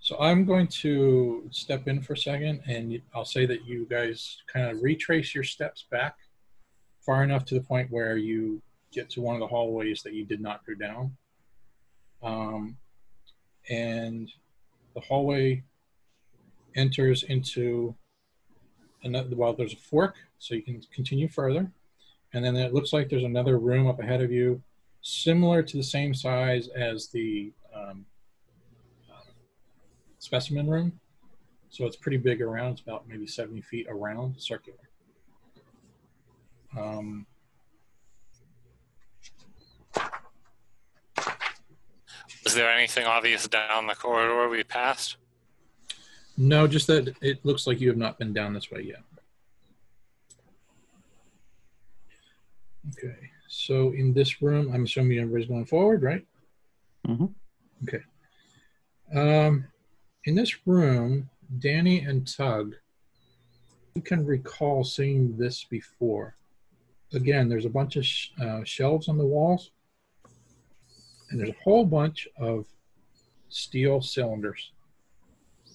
So I'm going to step in for a second, and I'll say that you guys kind of retrace your steps back far enough to the point where you get to one of the hallways that you did not go down. Um, and the hallway enters into another, well, there's a fork, so you can continue further. And then it looks like there's another room up ahead of you, similar to the same size as the um, specimen room. So it's pretty big around. It's about maybe 70 feet around, circular. Um, Is there anything obvious down the corridor we passed? No, just that it looks like you have not been down this way yet. Okay, so in this room, I'm assuming everybody's going forward, right? Mm-hmm. Okay. Um, in this room, Danny and Tug, you can recall seeing this before. Again, there's a bunch of sh- uh, shelves on the walls, and there's a whole bunch of steel cylinders,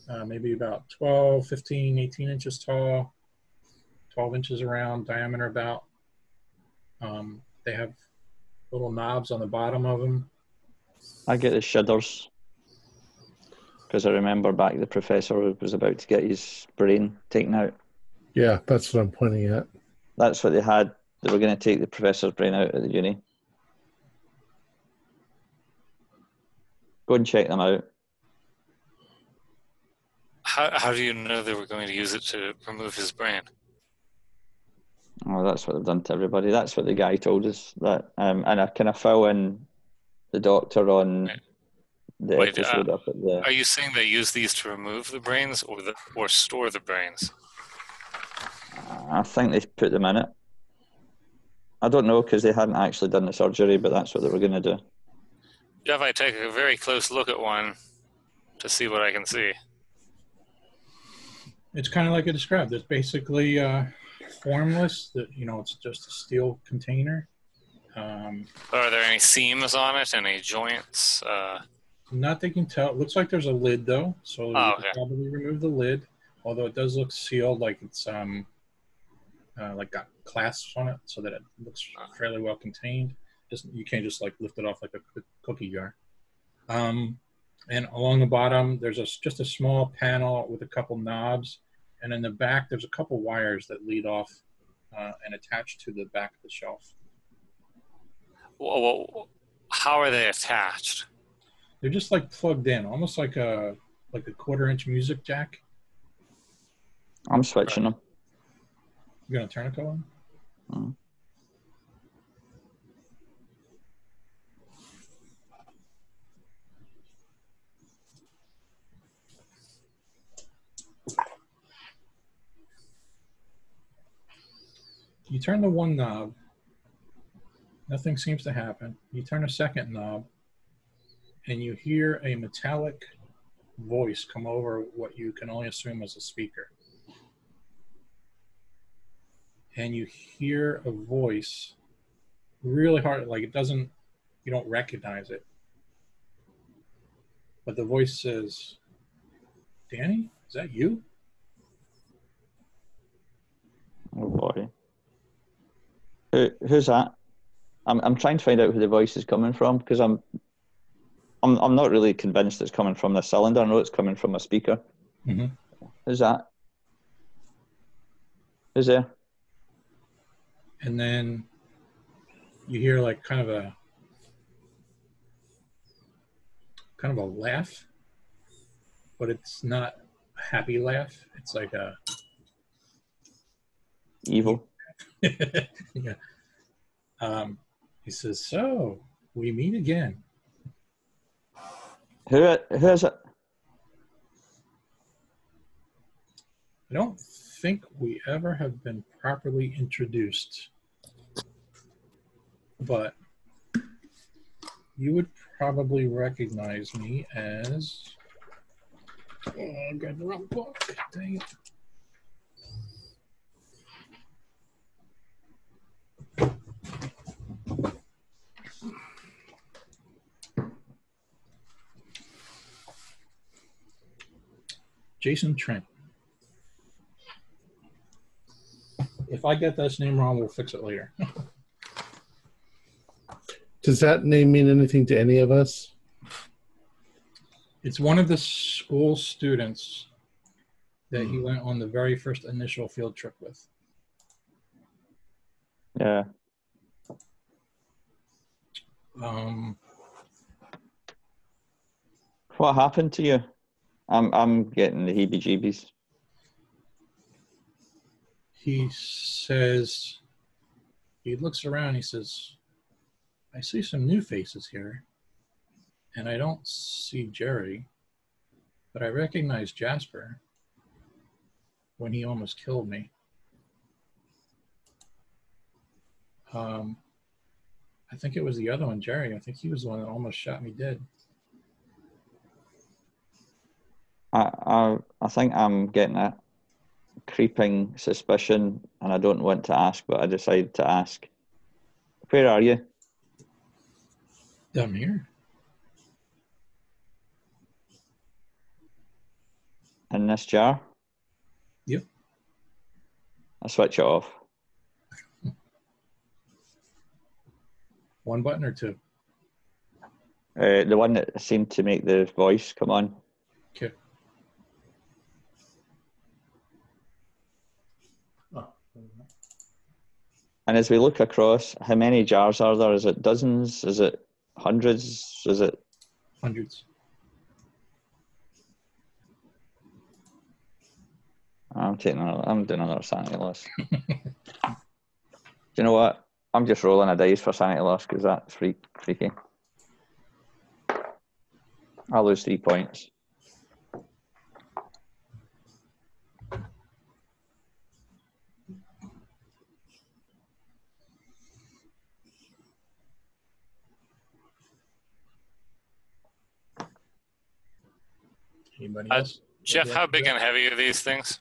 uh, maybe about 12, 15, 18 inches tall, 12 inches around, diameter about. Um, they have little knobs on the bottom of them. I get the shudders. Because I remember back the professor was about to get his brain taken out. Yeah, that's what I'm pointing at. That's what they had. They were going to take the professor's brain out at the uni. Go and check them out. How, how do you know they were going to use it to remove his brain? Oh, that's what they've done to everybody. That's what the guy told us. That, um, and I kind of fill in the doctor on Right. the Wait, episode up at the. Are you saying they use these to remove the brains or the or store the brains? I think they put them in it. I don't know because they hadn't actually done the surgery, but that's what they were going to do. Jeff, I take a very close look at one to see what I can see. It's kind of like I described. It's basically uh, formless. That you know, it's just a steel container. Um, Are there any seams on it? Any joints? Uh, not that you can tell. It looks like there's a lid though, so Oh, okay. probably remove the lid. Although it does look sealed, like it's um, uh, like got clasps on it, so that it looks fairly well contained. Just you can't just like lift it off like a cookie jar. Um, and along the bottom, there's a, just a small panel with a couple knobs, and in the back, there's a couple wires that lead off uh, and attach to the back of the shelf. wh- wh- how are they attached? They're just like plugged in, almost like a like a quarter inch music jack. I'm switching them. You gonna turn it on? Mhm. You turn the one knob, nothing seems to happen. You turn a second knob, and you hear a metallic voice come over what you can only assume is a speaker. And you hear a voice really hard, like it doesn't, you don't recognize it. But the voice says, Danny, is that you? Oh boy. Who, who's that? I'm I'm trying to find out who the voice is coming from because I'm I'm I'm not really convinced it's coming from the cylinder. I know it's coming from a speaker. Mhm. Who's that? Who's there? and then you hear like kind of a kind of a laugh but it's not a happy laugh it's like a Evil. yeah Um, he says, "So we meet again." Who who is it? I don't think we ever have been properly introduced, but you would probably recognize me as. Oh, I got the wrong book. Dang it. Jason Trent. If I get this name wrong, we'll fix it later. Does that name mean anything to any of us? It's one of the school students that he went on the very first initial field trip with. Yeah. Um, What happened to you? I'm I'm getting the heebie-jeebies. he says, he looks around, he says, I see some new faces here, and I don't see Jerry, but I recognize Jasper when he almost killed me. Um, I think it was the other one, Jerry. I think he was the one that almost shot me dead. I I I think I'm getting a creeping suspicion, and I don't want to ask, but I decided to ask. Where are you? Down here. In this jar? Yep. I switch it off. One button or two? Uh, the one that seemed to make the voice come on. Okay. And as we look across, how many jars are there? Is it dozens? Is it hundreds? Is it Hundreds. I'm taking another, I'm doing another sanity loss. Do you know what? I'm just rolling a dice for sanity loss because that's freak, freaky. I'll lose three points. Anybody Uh, else? Jeff, how big and heavy are these things?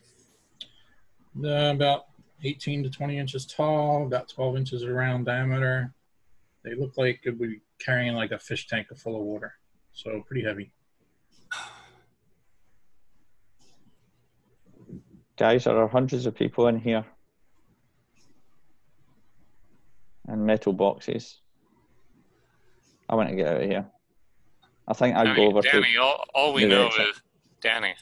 Uh, about 18 to 20 inches tall, about 12 inches around diameter. They look like it would be carrying like a fish tank full of water. So pretty heavy. Guys, there are hundreds of people in here. And metal boxes. I want to get out of here. I think I'd go over Danny to. all, all we know exit. is Danny.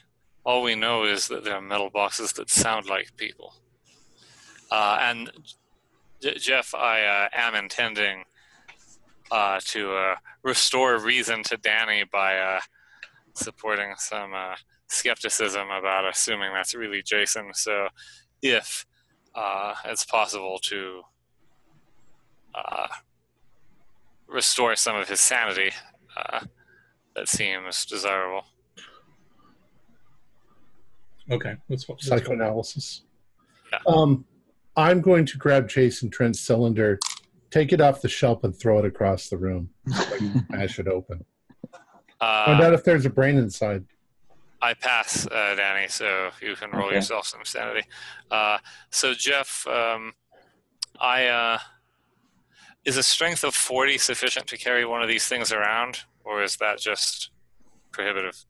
All we know is that there are metal boxes that sound like people. Uh, and J- Jeff, I uh, am intending uh, to uh, restore reason to Danny by uh, supporting some uh, skepticism about assuming that's really Jason. So, if uh, it's possible to uh, restore some of his sanity, uh, that seems desirable. Okay. Let's, let's Psychoanalysis. Yeah. Um, I'm going to grab Jason Trent's cylinder, take it off the shelf, and throw it across the room. Like, Mash it open. Find Uh, out if there's a brain inside. I pass, uh, Danny, so you can roll Okay. yourself some sanity. Uh, so, Jeff, um, I uh, is a strength of 40 sufficient to carry one of these things around, or is that just prohibitive?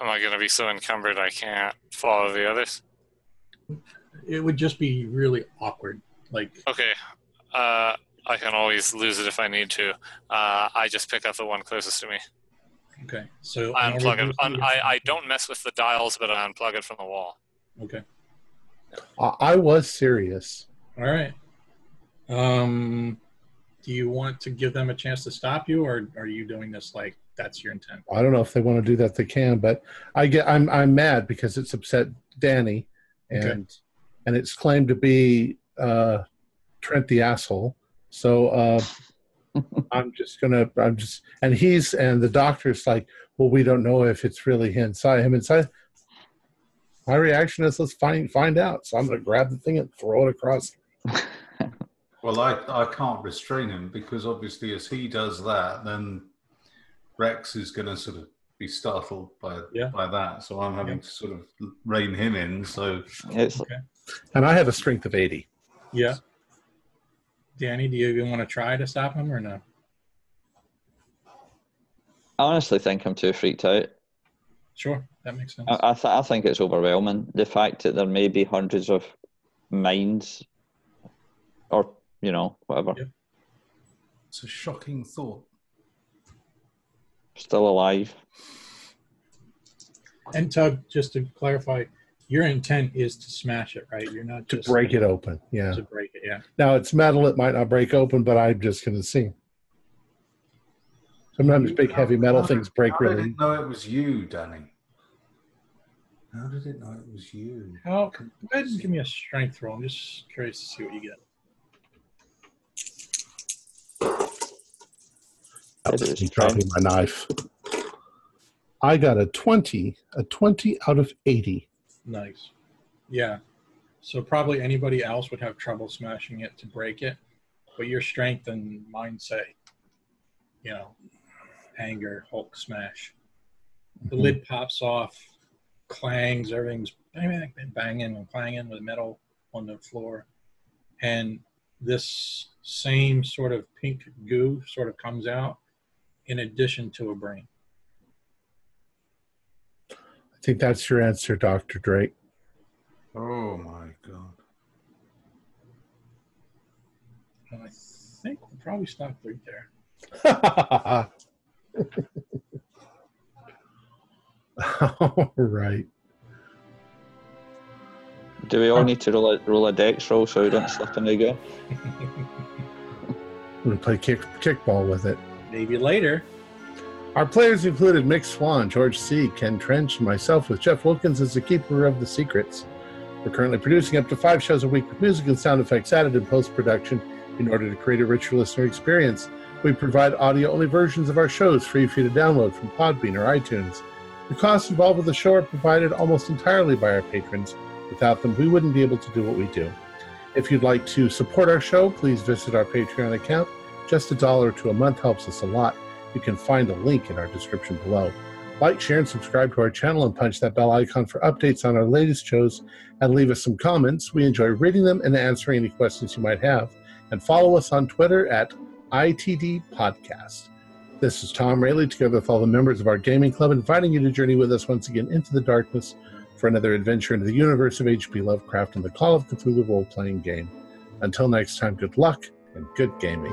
Am I going to be so encumbered I can't follow the others? It would just be really awkward. Like, Okay. Uh, I can always lose it if I need to. Uh, I just pick up the one closest to me. okay. So I in order unplug it. Un- I, I don't mess with the dials, but I unplug it from the wall. Okay. I, I was serious. All right. Um, do you want to give them a chance to stop you, or are you doing this like that's your intent? I don't know if they want to do that. They can, but I get. I'm I'm mad because it's upset Danny, and Okay. and it's claimed to be uh, Trent the asshole. So uh, I'm just gonna. I'm just, and he's and the doctor's like, well, we don't know if it's really inside him inside. My reaction is, let's find find out. So I'm gonna grab the thing and throw it across. Well, I, I can't restrain him because obviously, as he does that, then Rex is going to sort of be startled by Yeah. by that. So I'm having to sort of rein him in. So It's And I have a strength of 80. Yeah. Danny, do you even want to try to stop him or no? I honestly think I'm too freaked out. Sure, that makes sense. I, I, th- I think it's overwhelming. The fact that there may be hundreds of minds, or you know, whatever, Yep. it's a shocking thought. still alive. And Tug, just to clarify, your intent is to smash it, right? You're not To just break it open. Yeah. To break it, yeah. Now it's metal, it might not break open, but I'm just gonna see. Sometimes big heavy metal How things did- break How did really. it know it was you, Danny? How did it know it was you? How? Go ahead and give me a strength roll. I'm just curious to see what you get. That It was me dropping my knife. I got a 20, a 20 out of 80. Nice. Yeah. So probably anybody else would have trouble smashing it to break it, but your strength and mind say, you know, anger, Hulk smash. The lid mm-hmm. pops off, clangs, everything's bang, bang, bang, banging and clanging with metal on the floor. And this same sort of pink goo sort of comes out in addition to a brain. I think that's your answer, Dr. Drake. Oh my god! And I think we'll probably stop right there. All right. Do we all need to roll a roll a dex roll so we don't slip in the go? I'm going to play kick, kickball with it. Maybe later. Our players included Mick Swan, George C., Ken Trench, and myself, with Jeff Wilkins as the keeper of the secrets. We're currently producing up to five shows a week with music and sound effects added in post production in order to create a richer listener experience. We provide audio only versions of our shows free for you to download from Podbean or iTunes. The costs involved with the show are provided almost entirely by our patrons. Without them, we wouldn't be able to do what we do. If you'd like to support our show, please visit our Patreon account. Just a dollar to a month helps us a lot. You can find a link in our description below. Like, share, and subscribe to our channel and punch that bell icon for updates on our latest shows and leave us some comments. We enjoy reading them and answering any questions you might have. And follow us on Twitter at ITD Podcast. This is Tom Rayleigh, together with all the members of our gaming club, inviting you to journey with us once again into the darkness for another adventure into the universe of H.P. Lovecraft and the Call of Cthulhu role playing game. Until next time, good luck and good gaming.